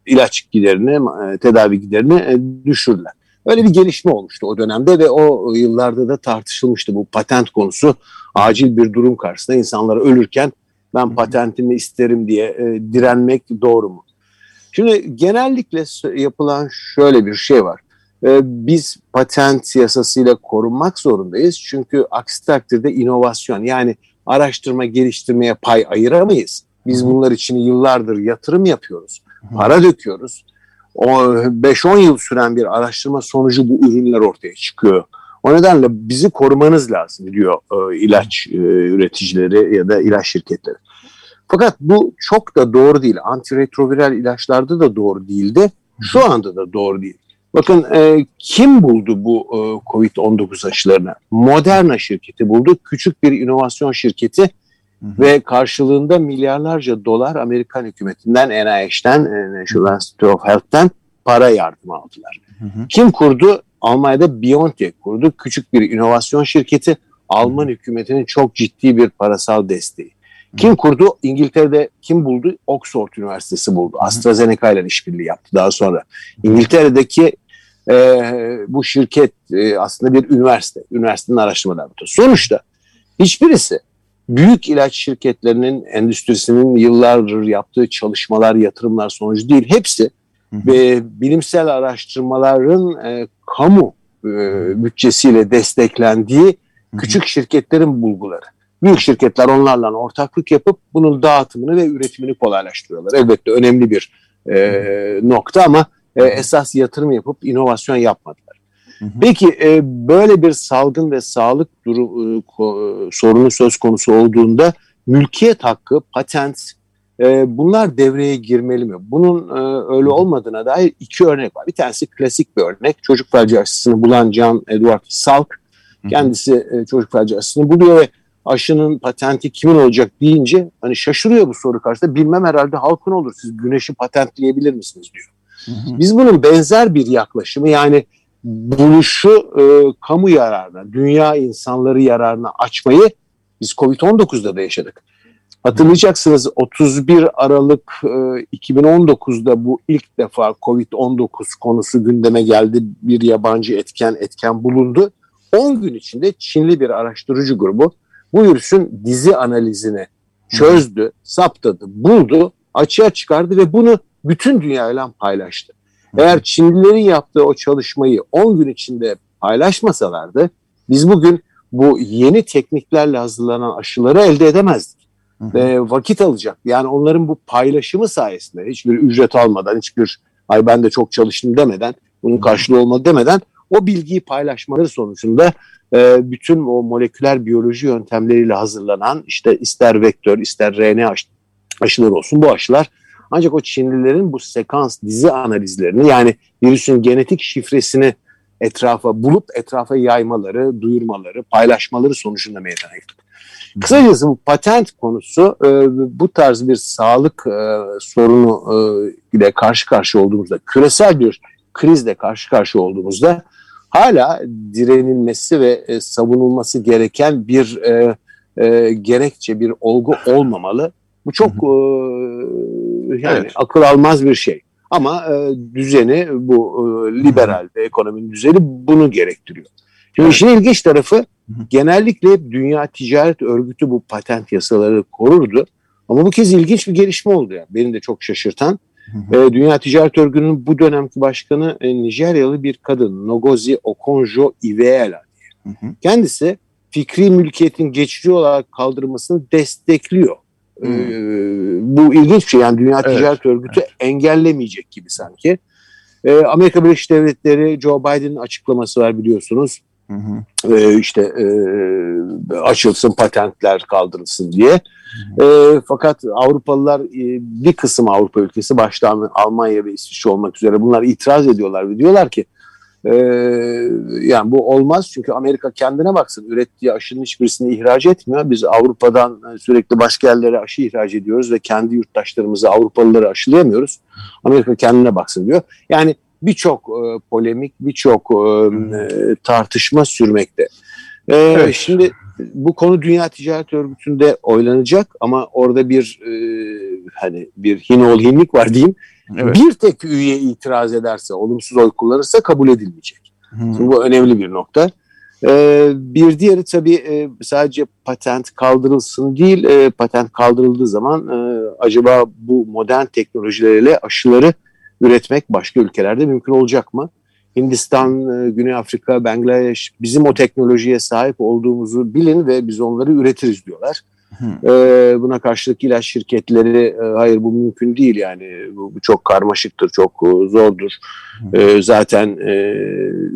ilaç giderini, e, tedavi giderini e, düşürdüler. Öyle bir gelişme olmuştu o dönemde ve o yıllarda da tartışılmıştı bu patent konusu. Acil bir durum karşısında insanlar ölürken ben patentimi isterim diye e, direnmek doğru mu? Şimdi genellikle yapılan şöyle bir şey var. E, biz patent yasasıyla korunmak zorundayız. Çünkü aksi takdirde inovasyon yani araştırma geliştirmeye pay ayıramayız. Biz bunlar için yıllardır yatırım yapıyoruz para döküyoruz. O 5-10 yıl süren bir araştırma sonucu bu ürünler ortaya çıkıyor. O nedenle bizi korumanız lazım diyor e, ilaç e, üreticileri ya da ilaç şirketleri. Fakat bu çok da doğru değil. Antiretroviral ilaçlarda da doğru değildi. Şu anda da doğru değil. Bakın e, kim buldu bu e, COVID-19 aşılarını? Moderna şirketi buldu. Küçük bir inovasyon şirketi ve karşılığında milyarlarca dolar Amerikan hükümetinden, NIH'den, e, National Institute of Health'ten para yardımı aldılar. Hı hı. Kim kurdu? Almanya'da BioNTech kurdu. Küçük bir inovasyon şirketi. Alman hükümetinin çok ciddi bir parasal desteği. Kim kurdu? İngiltere'de kim buldu? Oxford Üniversitesi buldu. AstraZeneca ile işbirliği yaptı daha sonra. İngiltere'deki e, bu şirket e, aslında bir üniversite. Üniversitenin araştırma laboratuvarı. Sonuçta hiçbirisi büyük ilaç şirketlerinin endüstrisinin yıllardır yaptığı çalışmalar, yatırımlar sonucu değil. Hepsi ve bilimsel araştırmaların e, kamu e, bütçesiyle desteklendiği küçük şirketlerin bulguları. Büyük şirketler onlarla ortaklık yapıp bunun dağıtımını ve üretimini kolaylaştırıyorlar. Elbette önemli bir e, nokta ama e, esas yatırım yapıp inovasyon yapmadılar. Peki e, böyle bir salgın ve sağlık duru, e, sorunu söz konusu olduğunda mülkiyet hakkı, patent e, bunlar devreye girmeli mi? Bunun e, öyle olmadığına dair iki örnek var. Bir tanesi klasik bir örnek. Çocuk felci aşısını bulan John Edward Salk. Kendisi e, çocuk felci aşısını buluyor ve aşının patenti kimin olacak deyince hani şaşırıyor bu soru karşısında. Bilmem herhalde halkın olur. Siz güneşi patentleyebilir misiniz diyor. Biz bunun benzer bir yaklaşımı yani buluşu e, kamu yararına, dünya insanları yararına açmayı biz Covid-19'da da yaşadık. Hatırlayacaksınız 31 Aralık e, 2019'da bu ilk defa Covid-19 konusu gündeme geldi. Bir yabancı etken etken bulundu. 10 gün içinde Çinli bir araştırıcı grubu bu virüsün dizi analizini çözdü, saptadı, buldu, açığa çıkardı ve bunu bütün dünyayla paylaştı. Eğer Çinlilerin yaptığı o çalışmayı 10 gün içinde paylaşmasalardı biz bugün bu yeni tekniklerle hazırlanan aşıları elde edemezdik. Ve vakit alacak. Yani onların bu paylaşımı sayesinde hiçbir ücret almadan, hiçbir ay ben de çok çalıştım demeden, bunun karşılığı olmadı demeden o bilgiyi paylaşmaları sonucunda e, bütün o moleküler biyoloji yöntemleriyle hazırlanan işte ister vektör ister RNA aşıları olsun bu aşılar Ancak o Çinlilerin bu sekans dizi analizlerini yani virüsün genetik şifresini etrafa bulup etrafa yaymaları, duyurmaları, paylaşmaları sonucunda meydana geldi. Kısacası bu patent konusu e, bu tarz bir sağlık e, sorunu e, ile karşı karşıya olduğumuzda, küresel bir krizle karşı karşıya olduğumuzda hala direnilmesi ve e, savunulması gereken bir e, e, gerekçe, bir olgu olmamalı. Bu çok e, yani evet. akıl almaz bir şey. Ama e, düzeni bu e, liberal ekonominin düzeni bunu gerektiriyor. Şimdi evet. işin ilginç tarafı genellikle Dünya Ticaret Örgütü bu patent yasaları korurdu. Ama bu kez ilginç bir gelişme oldu yani. Beni de çok şaşırtan. E, Dünya Ticaret Örgütü'nün bu dönemki başkanı e, Nijeryalı bir kadın Ngozi Okonjo-Iweala diye. Hı hı. Kendisi fikri mülkiyetin geçici olarak kaldırılmasını destekliyor. Ee, bu ilginç bir şey yani Dünya evet. Ticaret Örgütü evet. engellemeyecek gibi sanki. Ee, Amerika Birleşik Devletleri Joe Biden'ın açıklaması var biliyorsunuz. Hı hı. Ee, işte e, açılsın patentler kaldırılsın diye. Hı hı. E, fakat Avrupalılar e, bir kısım Avrupa ülkesi başta Almanya ve İsviçre olmak üzere bunlar itiraz ediyorlar ve diyorlar ki ee, yani bu olmaz çünkü Amerika kendine baksın ürettiği aşının hiçbirisini ihraç etmiyor. Biz Avrupa'dan sürekli başka yerlere aşı ihraç ediyoruz ve kendi yurttaşlarımızı Avrupalıları aşılayamıyoruz. Amerika kendine baksın diyor. Yani birçok e, polemik, birçok e, e tartışma sürmekte. E, evet. Şimdi bu konu Dünya Ticaret Örgütü'nde oylanacak ama orada bir e, hani bir hinol hinlik var diyeyim. Evet. Bir tek üye itiraz ederse, olumsuz oy kullanırsa kabul edilmeyecek. Hmm. bu önemli bir nokta. Ee, bir diğeri tabii e, sadece patent kaldırılsın değil, e, patent kaldırıldığı zaman e, acaba bu modern teknolojilerle aşıları üretmek başka ülkelerde mümkün olacak mı? Hindistan, e, Güney Afrika, Bangladeş bizim o teknolojiye sahip olduğumuzu bilin ve biz onları üretiriz diyorlar. E, buna karşılık ilaç şirketleri e, hayır bu mümkün değil yani bu, bu çok karmaşıktır, çok e, zordur. E, zaten e,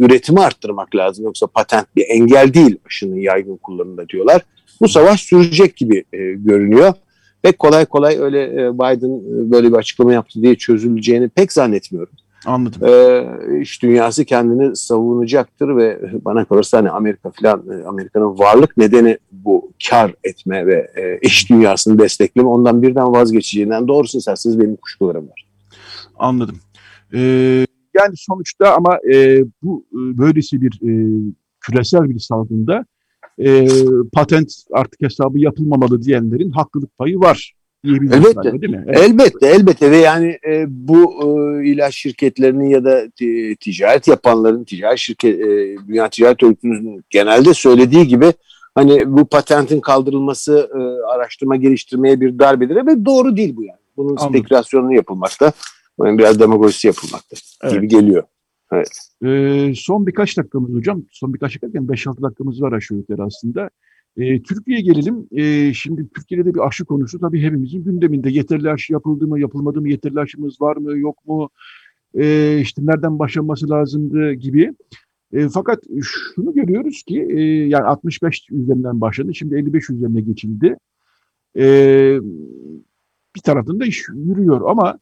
üretimi arttırmak lazım yoksa patent bir engel değil aşının yaygın kullanımında diyorlar. Bu savaş sürecek gibi e, görünüyor. Pek kolay kolay öyle e, Biden böyle bir açıklama yaptı diye çözüleceğini pek zannetmiyorum.
Anladım.
Ee, iş dünyası kendini savunacaktır ve (laughs) bana kalırsa hani Amerika falan e, Amerika'nın varlık nedeni bu kar etme ve e, iş dünyasını destekleme ondan birden vazgeçeceğinden doğrusu isterseniz benim kuşkularım var.
Anladım. Ee, yani sonuçta ama e, bu e, böylesi bir e, küresel bir salgında e, patent artık hesabı yapılmamalı diyenlerin haklılık payı var
elbette. Galiba, değil mi? Evet. Elbette, elbette ve yani e, bu e, ilaç şirketlerinin ya da t- ticaret yapanların, ticaret şirket, e, Dünya Ticaret Örgütü'nün genelde söylediği gibi hani bu patentin kaldırılması e, araştırma geliştirmeye bir darbedir ve doğru değil bu yani. Bunun Anladım. spekülasyonunu yapılmakta, yani biraz demagojisi yapılmakta evet. gibi geliyor. Evet.
Ee, son birkaç dakikamız hocam, son birkaç dakika 5-6 dakikamız var aşağı yukarı aslında. E, Türkiye'ye gelelim. E, şimdi Türkiye'de de bir aşı konusu tabii hepimizin gündeminde. Yeterli aşı yapıldı mı, yapılmadı mı, yeterli aşımız var mı, yok mu, e, işte nereden başlaması lazımdı gibi. E, fakat şunu görüyoruz ki e, yani 65 üzerinden başladı, şimdi 55 üzerine geçildi. E, bir taraftan da iş yürüyor ama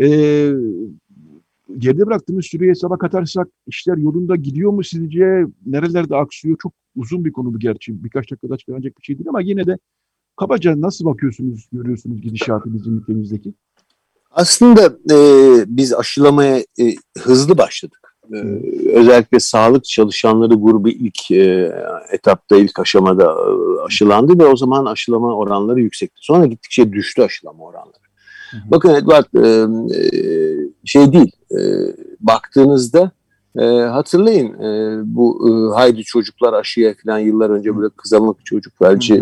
e, geride bıraktığımız süreyi hesaba katarsak işler yolunda gidiyor mu sizce? Nerelerde aksıyor? Çok uzun bir konu bu gerçi. Birkaç dakikada açıklanacak bir şey değil ama yine de kabaca nasıl bakıyorsunuz, görüyorsunuz gidişatı bizim ülkemizdeki?
Aslında e, biz aşılamaya e, hızlı başladık. E, özellikle sağlık çalışanları grubu ilk e, etapta, ilk aşamada e, aşılandı ve o zaman aşılama oranları yüksekti. Sonra gittikçe düştü aşılama oranları. Bakın Edward e, şey değil, e, baktığınızda e, hatırlayın e, bu e, haydi çocuklar aşıya falan yıllar önce böyle kızamık çocuk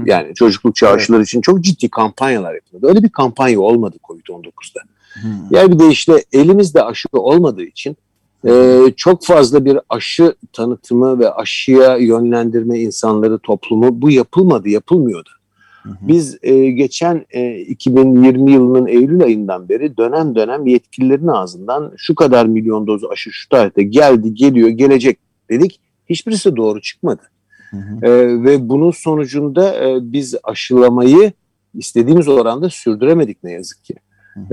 hı. yani çocukluk çağı için çok ciddi kampanyalar yapıldı. Öyle bir kampanya olmadı Covid-19'da. Yani bir de işte elimizde aşı olmadığı için e, çok fazla bir aşı tanıtımı ve aşıya yönlendirme insanları toplumu bu yapılmadı, yapılmıyordu. Biz e, geçen e, 2020 yılının Eylül ayından beri dönem dönem yetkililerin ağzından şu kadar milyon doz aşı şu tarihte geldi, geliyor, gelecek dedik. Hiçbirisi doğru çıkmadı. Hı hı. E, ve bunun sonucunda e, biz aşılamayı istediğimiz oranda sürdüremedik ne yazık ki.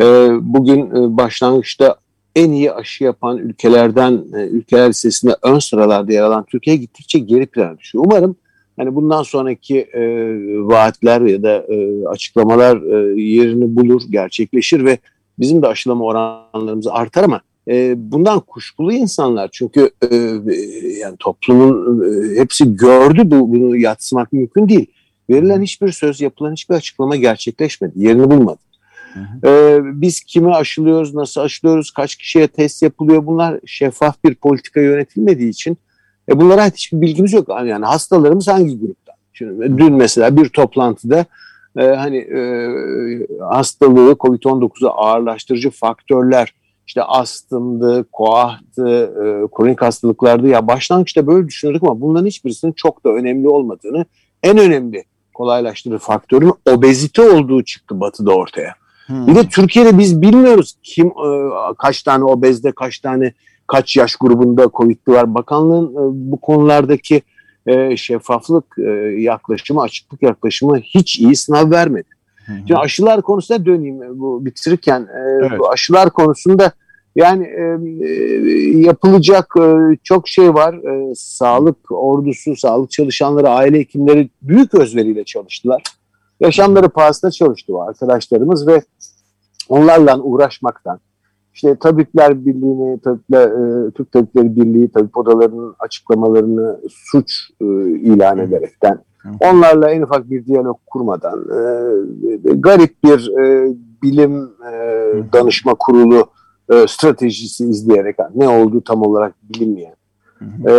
E, bugün e, başlangıçta en iyi aşı yapan ülkelerden e, ülkeler listesinde ön sıralarda yer alan Türkiye gittikçe geri plana düşüyor. Umarım hani bundan sonraki e, vaatler ya da e, açıklamalar e, yerini bulur, gerçekleşir ve bizim de aşılama oranlarımız artar ama e, bundan kuşkulu insanlar çünkü e, yani toplumun e, hepsi gördü bu bunu yatsımak mümkün değil. Verilen hiçbir söz, yapılan hiçbir açıklama gerçekleşmedi, yerini bulmadı. Hı hı. Ee, biz kimi aşılıyoruz, nasıl aşılıyoruz, kaç kişiye test yapılıyor bunlar şeffaf bir politika yönetilmediği için e, bunlara hiçbir bilgimiz yok. Yani hastalarımız hangi gruptan? Şimdi dün mesela bir toplantıda e, hani e, hastalığı COVID-19'u ağırlaştırıcı faktörler işte astımdı, koahtı, e, kronik hastalıklardı. Ya başlangıçta böyle düşünürdük ama bunların hiçbirisinin çok da önemli olmadığını, en önemli kolaylaştırıcı faktörün obezite olduğu çıktı batıda ortaya. Hmm. Bir de Türkiye'de biz bilmiyoruz kim e, kaç tane obezde, kaç tane kaç yaş grubunda COVID'li var. Bakanlığın e, bu konulardaki e, şeffaflık e, yaklaşımı, açıklık yaklaşımı hiç iyi sınav vermedi. Hı hı. Şimdi aşılar konusuna döneyim bu bitirirken. E, evet. Bu aşılar konusunda yani e, e, yapılacak e, çok şey var. E, sağlık ordusu, sağlık çalışanları, aile hekimleri büyük özveriyle çalıştılar. Yaşamları pahasına çalıştı o arkadaşlarımız ve onlarla uğraşmaktan, işte Tabipler Birliği'ni, Tabipler, e, Türk Tabipleri Birliği, tabip odalarının açıklamalarını suç e, ilan ederekten, onlarla en ufak bir diyalog kurmadan, e, garip bir e, bilim e, danışma kurulu e, stratejisi izleyerek, ne olduğu tam olarak bilinmeyen, Ee,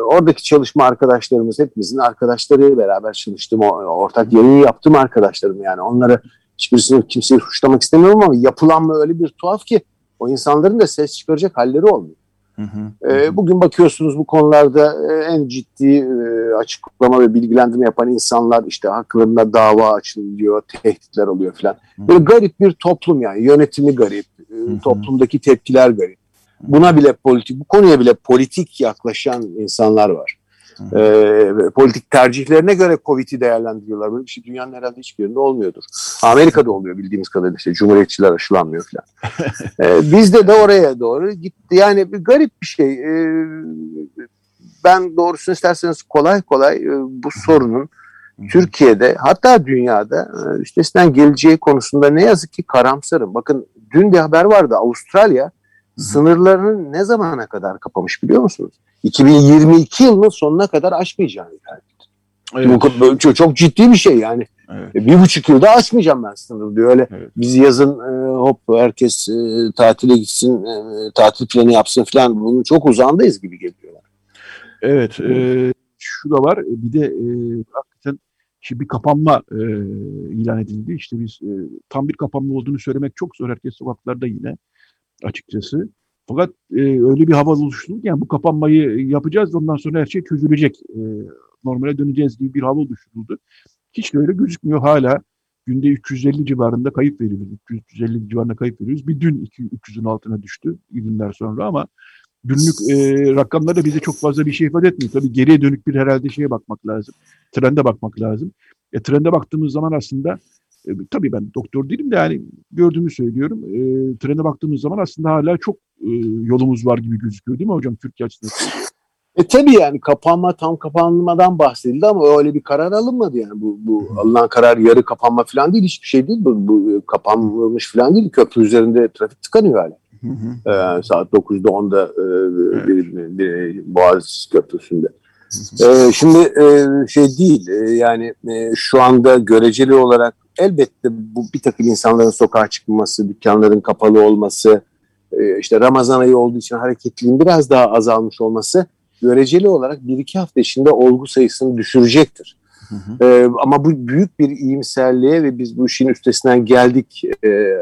oradaki çalışma arkadaşlarımız hepimizin arkadaşlarıyla beraber çalıştım. Ortak yayın yaptım arkadaşlarım yani. Onları hiçbirisini kimseyi suçlamak istemiyorum ama yapılan mı öyle bir tuhaf ki o insanların da ses çıkaracak halleri olmuyor. Hı hı. Ee, bugün bakıyorsunuz bu konularda e, en ciddi e, açıklama ve bilgilendirme yapan insanlar işte haklarında dava açılıyor, tehditler oluyor falan. Böyle garip bir toplum yani yönetimi garip, e, toplumdaki tepkiler garip. Buna bile politik, bu konuya bile politik yaklaşan insanlar var. E, politik tercihlerine göre Covid'i değerlendiriyorlar. Böyle bir şey dünyanın herhalde hiçbir yerinde olmuyordur. Amerika'da oluyor bildiğimiz kadarıyla işte Cumhuriyetçiler aşılanmıyor falan. (laughs) e, bizde de oraya doğru gitti. Yani bir garip bir şey. E, ben doğrusunu isterseniz kolay kolay e, bu sorunun Türkiye'de hatta dünyada e, üstesinden geleceği konusunda ne yazık ki karamsarım. Bakın dün bir haber vardı Avustralya sınırlarını ne zamana kadar kapamış biliyor musunuz? 2022 yılının sonuna kadar aşmayacağını ifade Evet. Bu çok, çok ciddi bir şey yani. Evet. Bir buçuk yılda açmayacağım ben sınırı diyor. Öyle evet. biz yazın e, hop herkes e, tatile gitsin, e, tatil planı yapsın falan bunun çok uzağındayız gibi geliyorlar.
Evet. E, şu da var. E, bir de e, hakikaten şimdi bir kapanma e, ilan edildi. İşte biz e, tam bir kapanma olduğunu söylemek çok zor. Herkes sokaklarda yine açıkçası. Fakat e, öyle bir hava oluştu ki yani bu kapanmayı yapacağız ondan sonra her şey çözülecek. E, normale döneceğiz gibi bir hava oluşturuldu. Hiç de öyle gözükmüyor hala. Günde 350 civarında kayıp veriyoruz. 350 civarında kayıp veriyoruz. Bir dün 300'ün altına düştü günler sonra ama günlük e, rakamlar da bize çok fazla bir şey ifade etmiyor. Tabii geriye dönük bir herhalde şeye bakmak lazım. Trende bakmak lazım. E, trende baktığımız zaman aslında e, tabii ben doktor değilim de yani gördüğümü söylüyorum. E, trene baktığımız zaman aslında hala çok e, yolumuz var gibi gözüküyor değil mi hocam Türkiye açısından?
E tabii yani kapanma tam kapanmadan bahsedildi ama öyle bir karar alınmadı yani bu, bu alınan karar yarı kapanma falan değil hiçbir şey değil bu, bu kapanmış falan değil köprü üzerinde trafik tıkanıyor hala. Hı hı. Ee, saat 9'da 10'da e, evet. bir, bir, bir Boğaz Köprüsü'nde. Ee, şimdi e, şey değil e, yani e, şu anda göreceli olarak elbette bu bir takım insanların sokağa çıkması, dükkanların kapalı olması, e, işte Ramazan ayı olduğu için hareketliliğin biraz daha azalmış olması göreceli olarak bir iki hafta içinde olgu sayısını düşürecektir. Hı hı. Ee, ama bu büyük bir iyimserliğe ve biz bu işin üstesinden geldik e,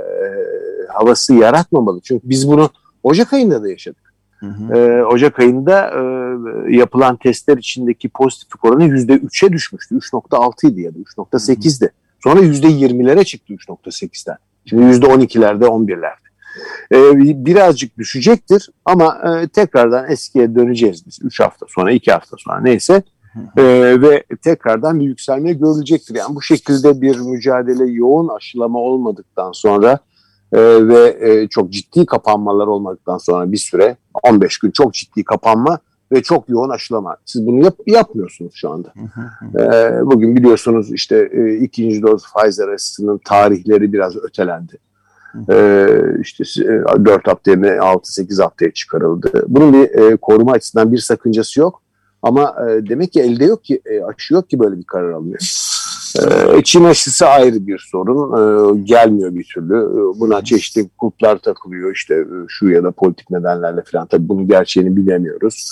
havası yaratmamalı. Çünkü biz bunu Ocak ayında da yaşadık. Hı hı. Ee, Ocak ayında e, yapılan testler içindeki pozitiflik oranı %3'e düşmüştü. 3.6 idi ya da 3.8'di. Sonra %20'lere çıktı 3.8'den. Şimdi %12'lerde 11'lerde. Ee, birazcık düşecektir ama e, tekrardan eskiye döneceğiz biz. 3 hafta sonra, 2 hafta sonra neyse. Ee, ve tekrardan bir yükselme görülecektir. Yani bu şekilde bir mücadele yoğun aşılama olmadıktan sonra e, ve e, çok ciddi kapanmalar olmadıktan sonra bir süre 15 gün çok ciddi kapanma ve çok yoğun aşılama. Siz bunu yap, yapmıyorsunuz şu anda. e, bugün biliyorsunuz işte e, ikinci doz Pfizer aşısının tarihleri biraz ötelendi. E, işte e, 4 hafta yerine 6-8 haftaya çıkarıldı. Bunun bir e, koruma açısından bir sakıncası yok. Ama e, demek ki elde yok ki, e, aşı yok ki böyle bir karar alınıyor. E, Çin aşısı ayrı bir sorun. E, gelmiyor bir türlü. E, buna çeşitli kulplar takılıyor işte e, şu ya da politik nedenlerle falan. Tabii bunun gerçeğini bilemiyoruz.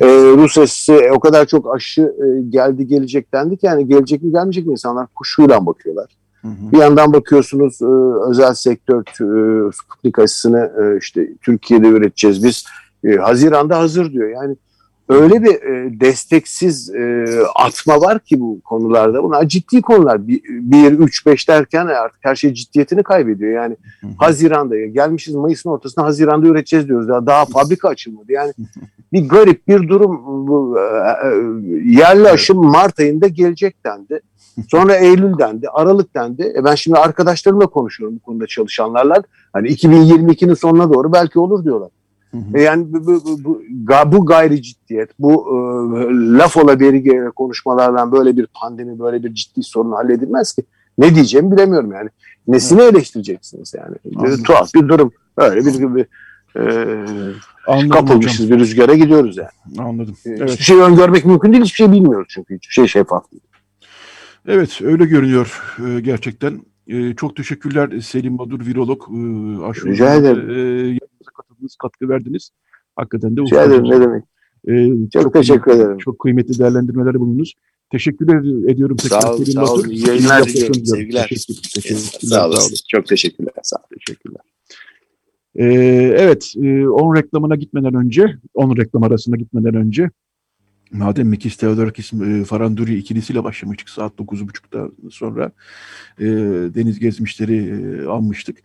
E, Rus aşısı e, o kadar çok aşı e, geldi gelecek dendi ki yani gelecek mi gelmeyecek mi insanlar kuşuyla bakıyorlar. Hı hı. Bir yandan bakıyorsunuz özel sektör Sputnik aşısını işte Türkiye'de üreteceğiz biz. Haziran'da hazır diyor. Yani öyle bir e, desteksiz e, atma var ki bu konularda. Bunlar ciddi konular. 1, 3, 5 derken artık her şey ciddiyetini kaybediyor. Yani hı hı. Haziran'da gelmişiz Mayıs'ın ortasında Haziran'da üreteceğiz diyoruz. Daha, daha fabrika açılmadı. Yani bir garip bir durum. Bu, e, e, yerli aşım Mart ayında gelecek dendi. Sonra Eylül dendi, Aralık dendi. E ben şimdi arkadaşlarımla konuşuyorum bu konuda çalışanlarla. Hani 2022'nin sonuna doğru belki olur diyorlar. Hı hı. E yani bu, bu, bu, bu gayri ciddiyet, bu e, laf ola beri konuşmalardan böyle bir pandemi, böyle bir ciddi sorun halledilmez ki. Ne diyeceğimi bilemiyorum yani. Nesini evet. eleştireceksiniz yani? Anladım. Tuhaf bir durum. Öyle bir, bir e, kapılmışız hocam. bir rüzgara gidiyoruz yani.
Anladım.
Evet. Hiçbir şey öngörmek mümkün değil, hiçbir şey bilmiyoruz çünkü. Hiçbir şey şeffaf değil.
Evet öyle görünüyor e, gerçekten. E, çok teşekkürler Selim Badur virolog. E,
Rica ederim.
E, katıldınız, katkı verdiniz. Hakikaten de
Rica ederim ne demek.
E,
çok, çok teşekkür
kıymetli,
ederim.
Çok kıymetli değerlendirmeler bulundunuz. Teşekkür ediyorum.
Sağ olun. Sağ olun. İyi yayınlar diliyorum. Sevgiler. Teşekkür, teşekkür, sağ olun. Çok teşekkürler. Sağ olun.
Teşekkürler. Ee, evet, 10 reklamına gitmeden önce, 10 reklam arasına gitmeden önce Madem Mikis Theodorakis e, Faranduri ikilisiyle başlamıştık saat 9.30'da sonra e, deniz gezmişleri e, almıştık.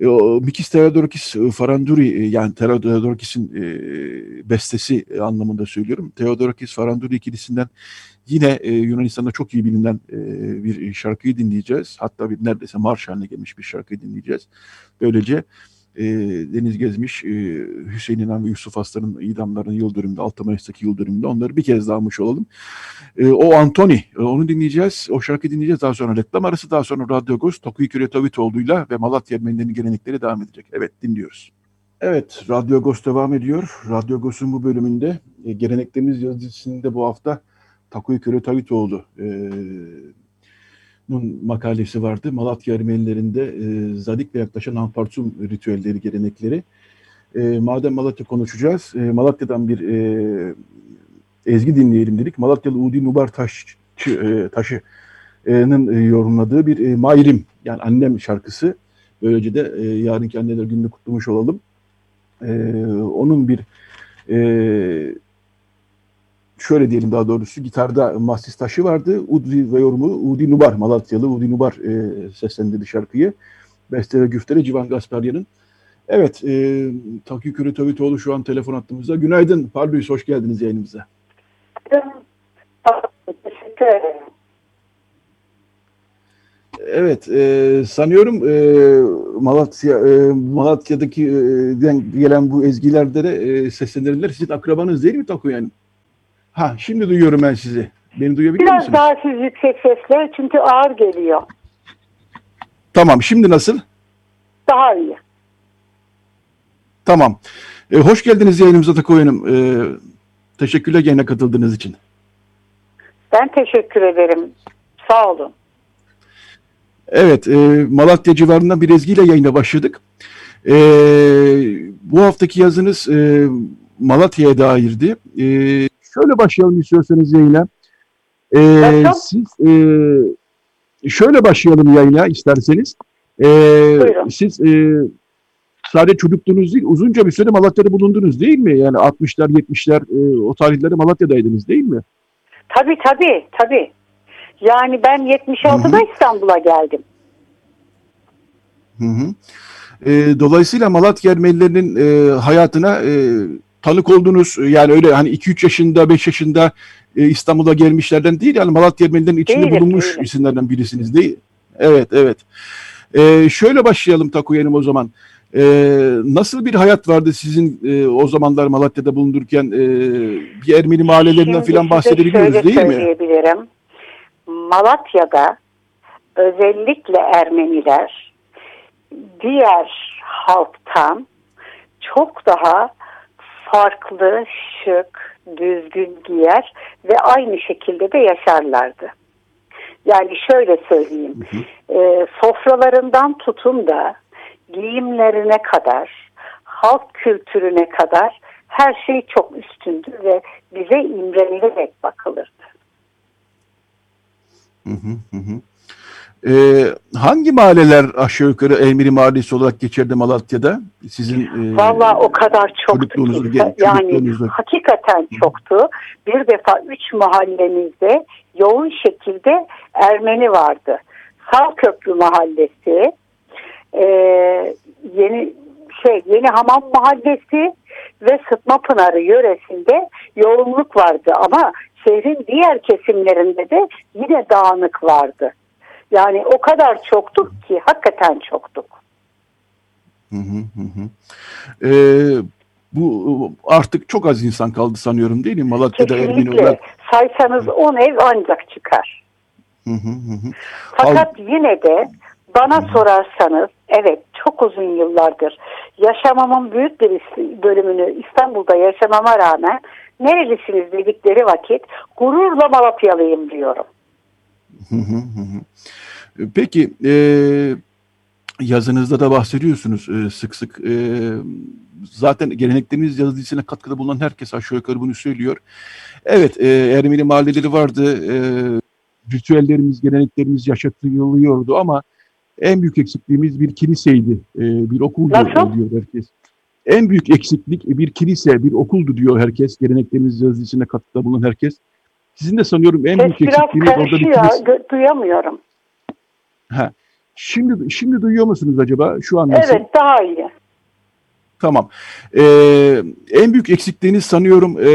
E, o Mikis Theodorakis e, Faranduri e, yani Theodorakis'in e, bestesi anlamında söylüyorum. Theodorakis Faranduri ikilisinden yine e, Yunanistan'da çok iyi bilinen e, bir şarkıyı dinleyeceğiz. Hatta bir neredeyse marş haline gelmiş bir şarkıyı dinleyeceğiz. Böylece e, Deniz Gezmiş, e, Hüseyin İnan ve Yusuf Aslan'ın idamlarının yıl dönümünde, 6 Mayıs'taki yıl dönümünde onları bir kez daha almış olalım. E, o Antoni, e, onu dinleyeceğiz, o şarkı dinleyeceğiz. Daha sonra reklam arası, daha sonra Radyo Göz, Tokuyu Küretavitoğlu'yla ve Malatya Ermenilerinin gelenekleri devam edecek. Evet, dinliyoruz. Evet, Radyo Gos devam ediyor. Radyo Gos'un bu bölümünde e, geleneklerimiz yazısında bu hafta Takuyu Küretavitoğlu e, makalesi vardı. Malatya Ermenilerinde e, zadikle yaklaşan Ampartsum ritüelleri, gelenekleri. E, madem Malatya konuşacağız, e, Malatya'dan bir e, ezgi dinleyelim dedik. Malatyalı Udi Nubar Taş, e, Taşı'nın e, yorumladığı bir e, Mairim, yani annem şarkısı. Böylece de e, yarınki anneler gününü kutlamış olalım. E, onun bir e, şöyle diyelim daha doğrusu gitarda Mahsis Taşı vardı. Udi ve yorumu Udi Nubar, Malatyalı Udi Nubar e, seslendirdi şarkıyı. Beste ve güftele Civan Gasparyan'ın. Evet, e, Takü Küretövitoğlu şu an telefon attığımızda. Günaydın, Parlıyız, hoş geldiniz yayınımıza.
Teşekkür ederim.
Evet, e, sanıyorum e, Malatya e, Malatya'daki e, gelen bu ezgilerde de e, seslendirenler sizin akrabanız değil mi Taku yani? Ha şimdi duyuyorum ben sizi. Beni duyabiliyor
Biraz
musunuz?
daha siz yüksek sesle çünkü ağır geliyor.
Tamam şimdi nasıl?
Daha iyi.
Tamam. E, hoş geldiniz yayınımıza Takoy Hanım. E, teşekkürler yayına katıldığınız için.
Ben teşekkür ederim. Sağ olun.
Evet, e, Malatya civarında bir ezgiyle yayına başladık. E, bu haftaki yazınız e, Malatya'ya dairdi. E, şöyle başlayalım istiyorsanız yayına. E, siz e, şöyle başlayalım yayına isterseniz. E, siz e, sadece çocukluğunuz değil, uzunca bir süre Malatya'da bulundunuz değil mi? Yani 60'lar, 70'ler e, o tarihlerde Malatya'daydınız değil mi?
Tabii tabii, tabii. Yani ben 76'da İstanbul'a geldim.
Hı hı. E, dolayısıyla Malatya Ermenilerinin e, hayatına e, tanık oldunuz. Yani öyle hani 2-3 yaşında, 5 yaşında e, İstanbul'a gelmişlerden değil. Yani Malatya Ermenilerinin içinde
Değilim,
bulunmuş
değilim.
isimlerden birisiniz değil. Evet, evet. E, şöyle başlayalım Takuyenim o zaman. E, nasıl bir hayat vardı sizin e, o zamanlar Malatya'da bulundurken e, bir Ermeni mahallelerinden falan bahsedebiliyoruz değil mi?
söyleyebilirim. Malatya'da özellikle Ermeniler diğer halktan çok daha farklı, şık, düzgün giyer ve aynı şekilde de yaşarlardı. Yani şöyle söyleyeyim, hı hı. E, sofralarından tutun da giyimlerine kadar, halk kültürüne kadar her şey çok üstündü ve bize imrenilerek bakılırdı.
Hı hı hı. Ee, hangi mahalleler aşağı yukarı Emiri Mahallesi olarak geçerdi Malatya'da? Sizin
e, Valla o kadar çoktu ki. Yani hakikaten çoktu. Bir defa üç mahallemizde yoğun şekilde Ermeni vardı. Salköprü Mahallesi, e, yeni şey Yeni Hamam Mahallesi ve Sıtma Pınarı yöresinde yoğunluk vardı ama şehrin diğer kesimlerinde de yine dağınık vardı. Yani o kadar çoktuk ki hakikaten çoktuk. Hı hı hı.
Ee, bu artık çok az insan kaldı sanıyorum değil mi Malatya'da
Ermeni olarak? Saysanız 10 ev ancak çıkar. Hı hı hı. Fakat Al... yine de bana hı. sorarsanız evet çok uzun yıllardır yaşamamın büyük bir bölümünü İstanbul'da yaşamama rağmen nerelisiniz dedikleri vakit gururla Malatyalıyım diyorum. Hı.
Peki e, yazınızda da bahsediyorsunuz e, sık sık. E, zaten gelenekleriniz yazı dizisine katkıda bulunan herkes aşağı yukarı bunu söylüyor. Evet e, Ermeni mahalleleri vardı. E, ritüellerimiz, geleneklerimiz yaşatılıyordu ama en büyük eksikliğimiz bir kiliseydi, e, bir okuldu Nasıl? diyor herkes. En büyük eksiklik bir kilise, bir okuldu diyor herkes. Geleneklerimiz yazı dizisine katkıda bulunan herkes. Sizin de sanıyorum en Ses büyük eksikliğiniz orada bir kilise.
duyamıyorum.
Ha. Şimdi şimdi duyuyor musunuz acaba? Şu an
nasıl? Evet daha iyi.
Tamam. Ee, en büyük eksikliğiniz sanıyorum e,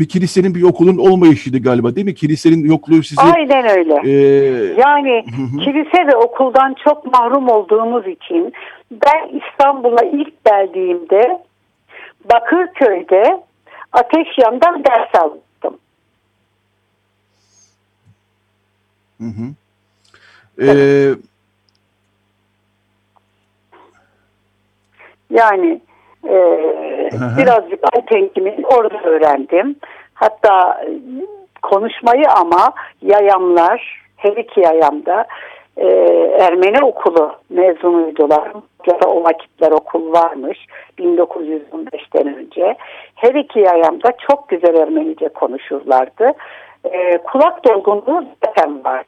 bir kilisenin bir okulun olmayışıydı galiba değil mi? Kilisenin yokluğu sizi...
Aynen öyle. E, yani hı hı. kilise ve okuldan çok mahrum olduğumuz için ben İstanbul'a ilk geldiğimde Bakırköy'de Ateşyan'dan ders aldım. Hı hı. Ee, yani e, birazcık Aytenkimi orada öğrendim. Hatta konuşmayı ama yayamlar, her iki yayamda e, Ermeni okulu mezunuydular. Ya da o vakitler okul varmış 1915'ten önce. Her iki yayamda çok güzel Ermenice konuşurlardı. E, kulak dolgunluğu zaten vardı.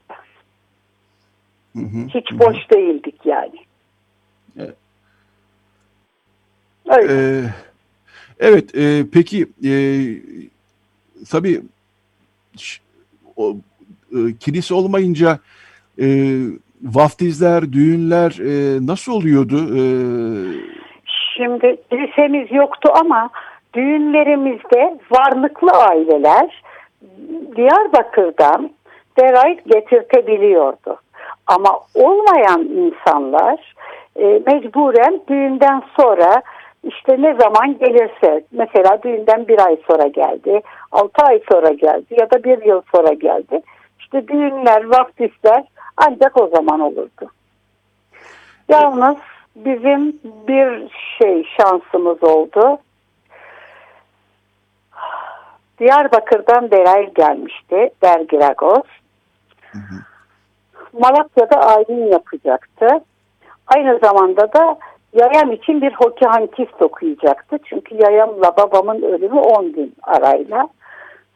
Hı hı, Hiç hı. boş değildik yani. Evet.
Öyle. Ee, evet, e, peki e, tabii o, e, kilise olmayınca e, vaftizler, düğünler e, nasıl oluyordu? E,
Şimdi kilisemiz yoktu ama düğünlerimizde varlıklı aileler Diyarbakır'dan derayt getirtebiliyordu. Ama olmayan insanlar e, mecburen düğünden sonra işte ne zaman gelirse mesela düğünden bir ay sonra geldi, altı ay sonra geldi ya da bir yıl sonra geldi. İşte düğünler, vaftisler ancak o zaman olurdu. Yalnız bizim bir şey şansımız oldu. Diyarbakır'dan Beray gelmişti, Dergiragos. Hı hı. Malatya'da ayin yapacaktı. Aynı zamanda da yayam için bir hokihantist okuyacaktı. Çünkü yayamla babamın ölümü 10 gün arayla.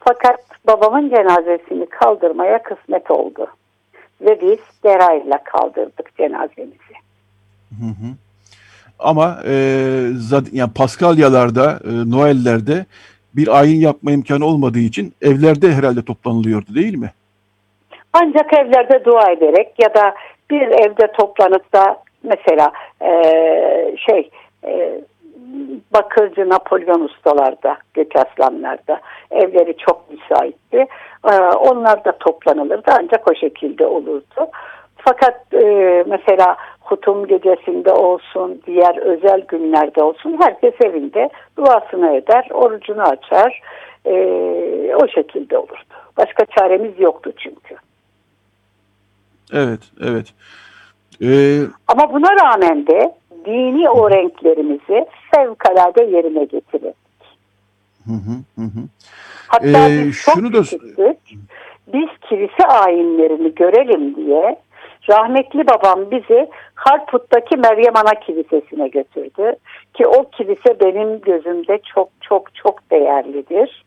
Fakat babamın cenazesini kaldırmaya kısmet oldu. Ve biz Deray'la kaldırdık cenazemizi. Hı hı.
Ama e, yani Paskalyalarda, e, Noel'lerde bir ayin yapma imkanı olmadığı için evlerde herhalde toplanılıyordu değil mi?
Ancak evlerde dua ederek ya da bir evde toplanıp da mesela e, şey e, bakırcı Napolyon ustalarda, Gökaslanlarda evleri çok müsaitti. E, onlar da toplanılırdı ancak o şekilde olurdu. Fakat e, mesela Hutum gecesinde olsun, diğer özel günlerde olsun herkes evinde duasını eder, orucunu açar. E, o şekilde olurdu. Başka çaremiz yoktu çünkü.
Evet, evet.
Ee... Ama buna rağmen de dini o renklerimizi fevkalade yerine getirdik. Hı hı hı. Hatta ee, biz şunu da biz kilise ayinlerini görelim diye rahmetli babam bizi Harput'taki Meryem Ana Kilisesi'ne götürdü. Ki o kilise benim gözümde çok çok çok değerlidir.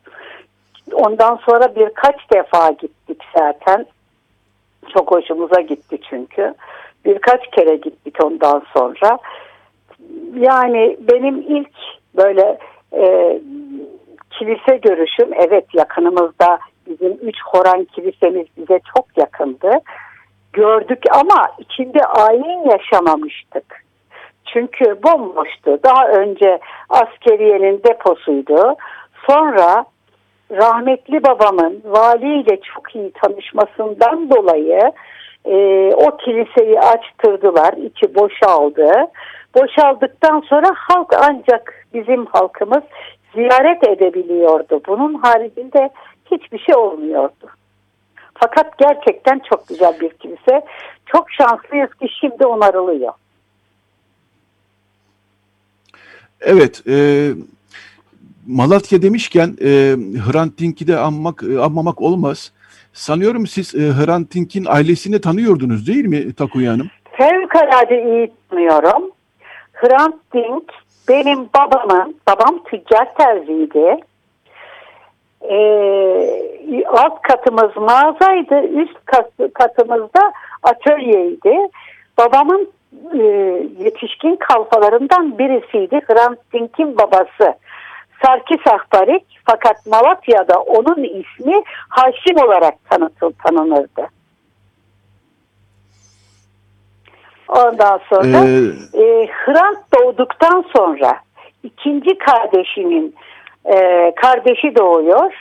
Ondan sonra birkaç defa gittik zaten. Çok hoşumuza gitti çünkü. Birkaç kere gittik ondan sonra. Yani benim ilk böyle e, kilise görüşüm evet yakınımızda bizim üç Horan kilisemiz bize çok yakındı. Gördük ama içinde ayin yaşamamıştık. Çünkü bomboştu. Daha önce askeriyenin deposuydu. Sonra rahmetli babamın valiyle çok iyi tanışmasından dolayı e, o kiliseyi açtırdılar. içi boşaldı. Boşaldıktan sonra halk ancak bizim halkımız ziyaret edebiliyordu. Bunun haricinde hiçbir şey olmuyordu. Fakat gerçekten çok güzel bir kilise. Çok şanslıyız ki şimdi onarılıyor.
Evet, e, Malatya demişken e, Hrant Dink'i de anmak, e, anmamak olmaz. Sanıyorum siz e, Hrant Dink'in ailesini tanıyordunuz değil mi Takuya Hanım?
Fevkalade iyi tanıyorum. Hrant Dink benim babamın, babam tüccar terziydi. Ee, alt katımız mağazaydı, üst kat, katımızda atölyeydi. Babamın e, yetişkin kalfalarından birisiydi Hrant Dink'in babası. Sarkis Ahbarik fakat Malatya'da onun ismi Haşim olarak tanıtıl, tanınırdı. Ondan sonra ee... e, Hrant doğduktan sonra ikinci kardeşinin e, kardeşi doğuyor.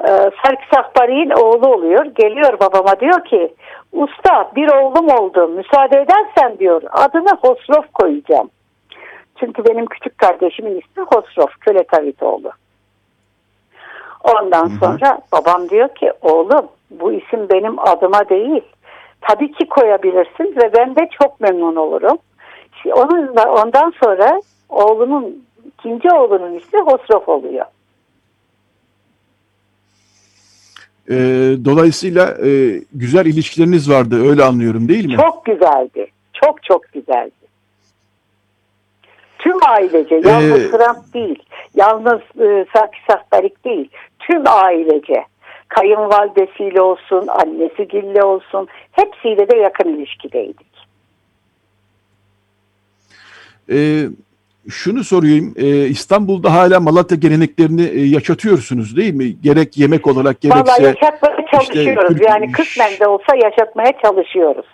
E, Sarkis Akbari'nin oğlu oluyor. Geliyor babama diyor ki usta bir oğlum oldu müsaade edersen diyor adını Hosrov koyacağım. Çünkü benim küçük kardeşimin ismi Hosrov Köle Tavitoğlu. Ondan hı hı. sonra babam diyor ki oğlum bu isim benim adıma değil tabii ki koyabilirsin ve ben de çok memnun olurum. Onun ondan sonra oğlunun ikinci oğlunun ismi Hosrov oluyor.
E, dolayısıyla e, güzel ilişkileriniz vardı öyle anlıyorum değil mi?
Çok güzeldi. Çok çok güzeldi. Tüm ailece yalnız ee, Trump değil. Yalnız e, Sarkis Akbarik değil. Tüm ailece kayınvalidesiyle olsun, annesi Gille olsun hepsiyle de yakın ilişkideydik.
Ee, şunu sorayım, ee, İstanbul'da hala Malatya geleneklerini e, yaşatıyorsunuz değil mi? Gerek yemek olarak gerekse...
Valla yaşatmaya çalışıyoruz. Işte, yani kısmen de olsa yaşatmaya çalışıyoruz.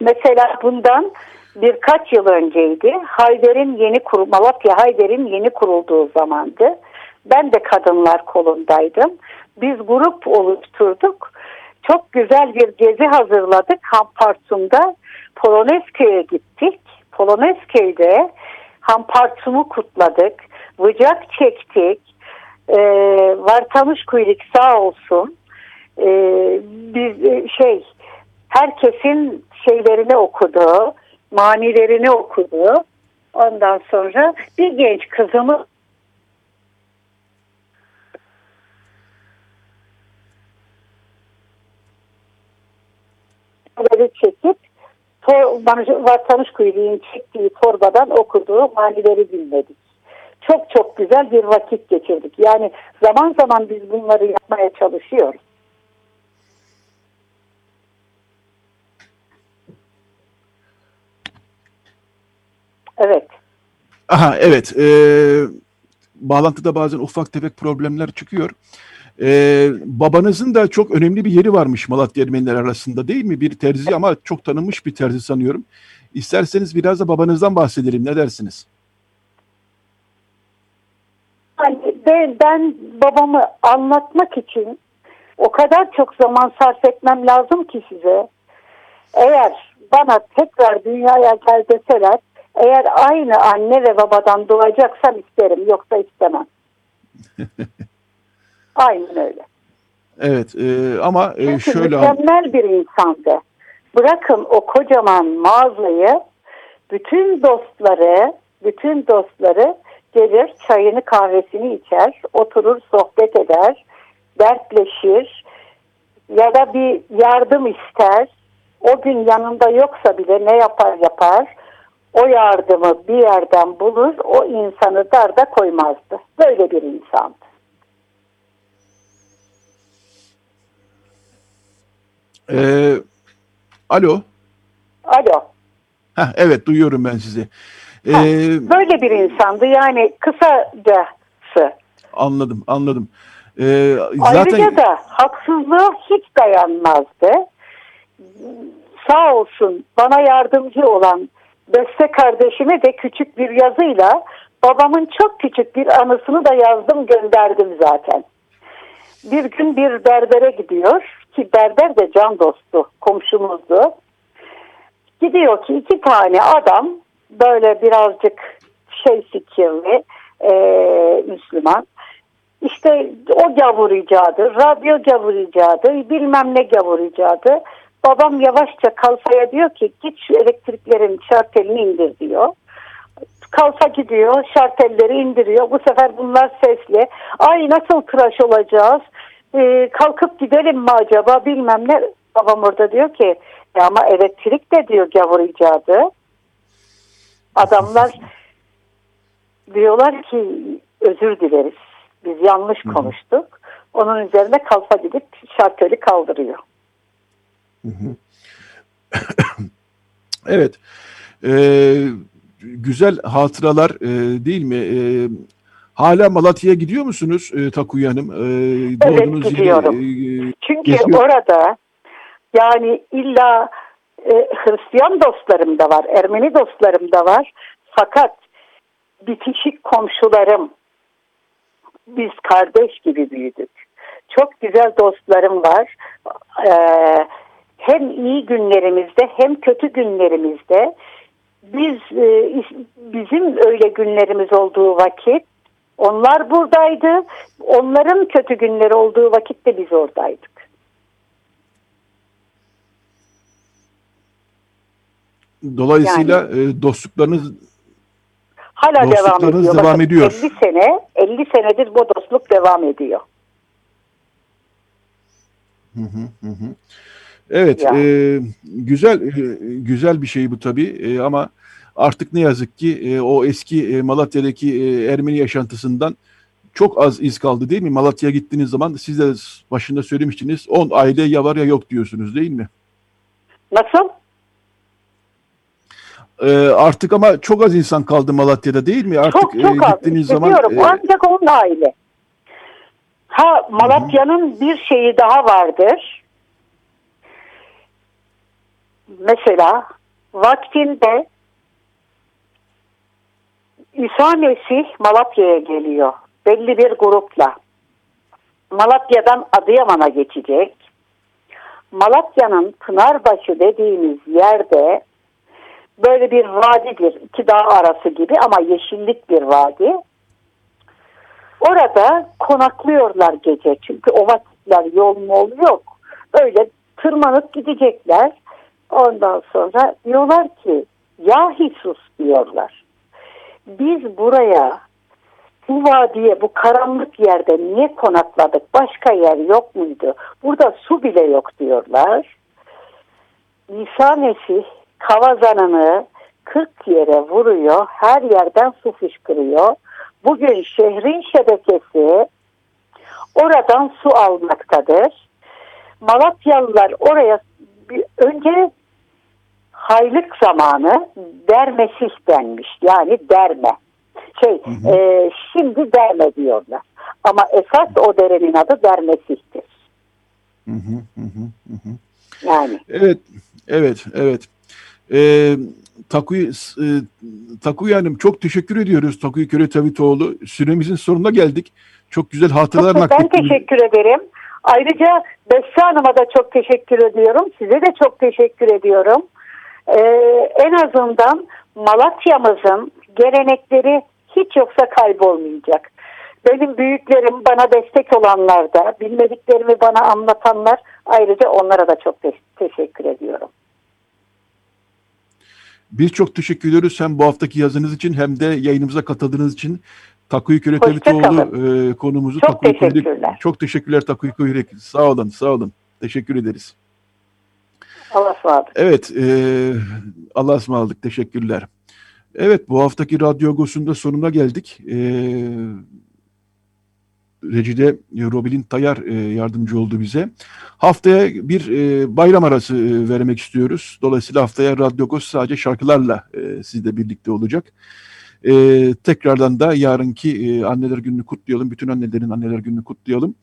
Mesela bundan birkaç yıl önceydi. Hayder'in yeni kur Malatya Hayder'in yeni kurulduğu zamandı. Ben de kadınlar kolundaydım biz grup oluşturduk. Çok güzel bir gezi hazırladık. Hampartum'da Polonezköy'e gittik. Polonezköy'de Hampartum'u kutladık. Vıcak çektik. Ee, Vartamış Kuyruk sağ olsun. Ee, biz e, şey herkesin şeylerini okudu. Manilerini okudu. Ondan sonra bir genç kızımı haberi çekip vatandaş kuyruğun çektiği torbadan okuduğu manileri dinledik. Çok çok güzel bir vakit geçirdik. Yani zaman zaman biz bunları yapmaya çalışıyoruz. Evet.
Aha evet. Ee, bağlantıda bazen ufak tefek problemler çıkıyor. Ee, babanızın da çok önemli bir yeri varmış Malatya Ermeniler arasında değil mi? Bir terzi ama çok tanınmış bir terzi sanıyorum. İsterseniz biraz da babanızdan bahsedelim. Ne dersiniz?
Ben, ben babamı anlatmak için o kadar çok zaman sarf etmem lazım ki size. Eğer bana tekrar dünyaya gel deseler eğer aynı anne ve babadan doğacaksam isterim yoksa istemem. (laughs) Aynen öyle.
Evet e, ama e,
Çünkü
şöyle...
mükemmel bir insandı. Bırakın o kocaman mağazayı bütün dostları bütün dostları gelir çayını kahvesini içer oturur sohbet eder dertleşir ya da bir yardım ister o gün yanında yoksa bile ne yapar yapar o yardımı bir yerden bulur o insanı darda koymazdı. Böyle bir insandı.
Ee, alo.
Alo.
Heh, evet duyuyorum ben sizi.
Ee, ha, böyle bir insandı yani kısacası.
Anladım anladım. Ee,
Ayrıca da haksızlığa hiç dayanmazdı. Sağ olsun bana yardımcı olan beste kardeşime de küçük bir yazıyla babamın çok küçük bir anısını da yazdım gönderdim zaten. Bir gün bir berbere gidiyor ki berber de can dostu komşumuzdu. Gidiyor ki iki tane adam böyle birazcık şey fikirli e, Müslüman. İşte o gavur icadı, radyo gavur icadı, bilmem ne gavur icadı. Babam yavaşça kalfaya diyor ki git şu elektriklerin şartelini indir diyor. Kalfa gidiyor şartelleri indiriyor. Bu sefer bunlar sesli. Ay nasıl tıraş olacağız? Ee, kalkıp gidelim mi acaba bilmem ne. Babam orada diyor ki ya ama elektrik de diyor gavur icadı. Adamlar diyorlar ki özür dileriz. Biz yanlış konuştuk. Onun üzerine kalfa gidip şartölü kaldırıyor. (coughs)
evet. Ee, güzel hatıralar e, değil mi? Ee, hala Malatya'ya gidiyor musunuz e, Takuya Hanım?
Ee, evet gidiyorum. Yeri, e, Çünkü geziyor. orada yani illa e, Hristiyan dostlarım da var, Ermeni dostlarım da var. Fakat bitişik komşularım, biz kardeş gibi büyüdük. Çok güzel dostlarım var. Ee, hem iyi günlerimizde hem kötü günlerimizde biz e, bizim öyle günlerimiz olduğu vakit onlar buradaydı. Onların kötü günleri olduğu vakitte biz oradaydık.
Dolayısıyla yani, e, dostluklarınız
hala devam ediyor. devam ediyor. 50 sene, 50 senedir bu dostluk devam ediyor.
Hı hı hı. Evet, e, güzel e, güzel bir şey bu tabii e, ama artık ne yazık ki e, o eski e, Malatya'daki e, Ermeni yaşantısından çok az iz kaldı değil mi? Malatya'ya gittiğiniz zaman siz de başında söylemiştiniz 10 aile ya var ya yok diyorsunuz değil mi?
Nasıl?
Ee, artık ama çok az insan kaldı Malatya'da değil mi? Artık
çok çok e, gittiğiniz az. zaman e, ancak onun aile. Ha Malatya'nın bir şeyi daha vardır. Mesela vaktinde İsa Mesih Malatya'ya geliyor. Belli bir grupla. Malatya'dan Adıyaman'a geçecek. Malatya'nın Pınarbaşı dediğimiz yerde böyle bir vadidir. iki dağ arası gibi ama yeşillik bir vadi. Orada konaklıyorlar gece. Çünkü o vakitler yol mol yok. Öyle tırmanıp gidecekler. Ondan sonra diyorlar ki ya Hisus diyorlar. Biz buraya bu vadiye bu karanlık yerde niye konakladık? Başka yer yok muydu? Burada su bile yok diyorlar. İsa Mesih kavazanını 40 yere vuruyor. Her yerden su fışkırıyor. Bugün şehrin şebekesi oradan su almaktadır. Malatyalılar oraya önce haylık zamanı dermesih denmiş. Yani derme. Şey, hı hı. E, şimdi derme diyorlar. Ama esas o derenin adı dermesihtir.
Hı hı hı hı.
Yani.
Evet, evet, evet. Ee, Takuy, e, Takuy Hanım çok teşekkür ediyoruz Takuy Köre Tavitoğlu. Süremizin sonuna geldik. Çok güzel hatıralar
naklettiniz. Ben teşekkür ederim. Ayrıca Beste Hanım'a da çok teşekkür ediyorum. Size de çok teşekkür ediyorum. Ee, en azından Malatya'mızın gelenekleri hiç yoksa kaybolmayacak. Benim büyüklerim bana destek olanlar da, bilmediklerimi bana anlatanlar ayrıca onlara da çok te teşekkür ediyorum.
Biz çok teşekkür ediyoruz hem bu haftaki yazınız için hem de yayınımıza katıldığınız için. Takuyu Köretevitoğlu e, konumuzu.
Çok Takuyu teşekkürler.
Köre, çok teşekkürler Takuyu Köre. Sağ olun, sağ olun. Teşekkür ederiz.
Allah'a ısmarladık.
Evet, e, Allah'a ısmarladık. Teşekkürler. Evet, bu haftaki Radyo Agos'un sonuna geldik. E, Recide Robilin Tayar e, yardımcı oldu bize. Haftaya bir e, bayram arası e, vermek istiyoruz. Dolayısıyla haftaya Radyo Agos sadece şarkılarla e, sizle birlikte olacak. E, tekrardan da yarınki e, anneler gününü kutlayalım. Bütün annelerin anneler gününü kutlayalım.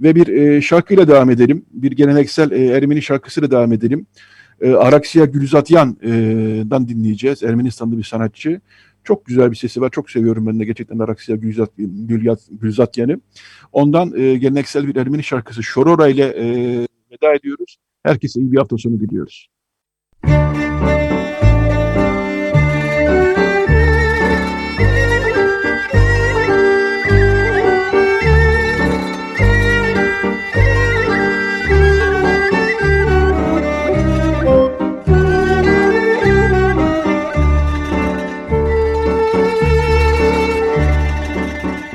Ve bir e, şarkıyla devam edelim. Bir geleneksel e, Ermeni şarkısıyla devam edelim. E, Araksiya Gülzatyan'dan dinleyeceğiz. Ermenistanlı bir sanatçı. Çok güzel bir sesi var. Çok seviyorum ben de gerçekten Araksiya Gülzat, Gülzatyan'ı. Ondan e, geleneksel bir Ermeni şarkısı Şorora ile e, veda ediyoruz. Herkese iyi bir hafta sonu diliyoruz. Müzik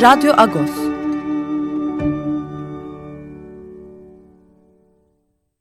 Radyo Agos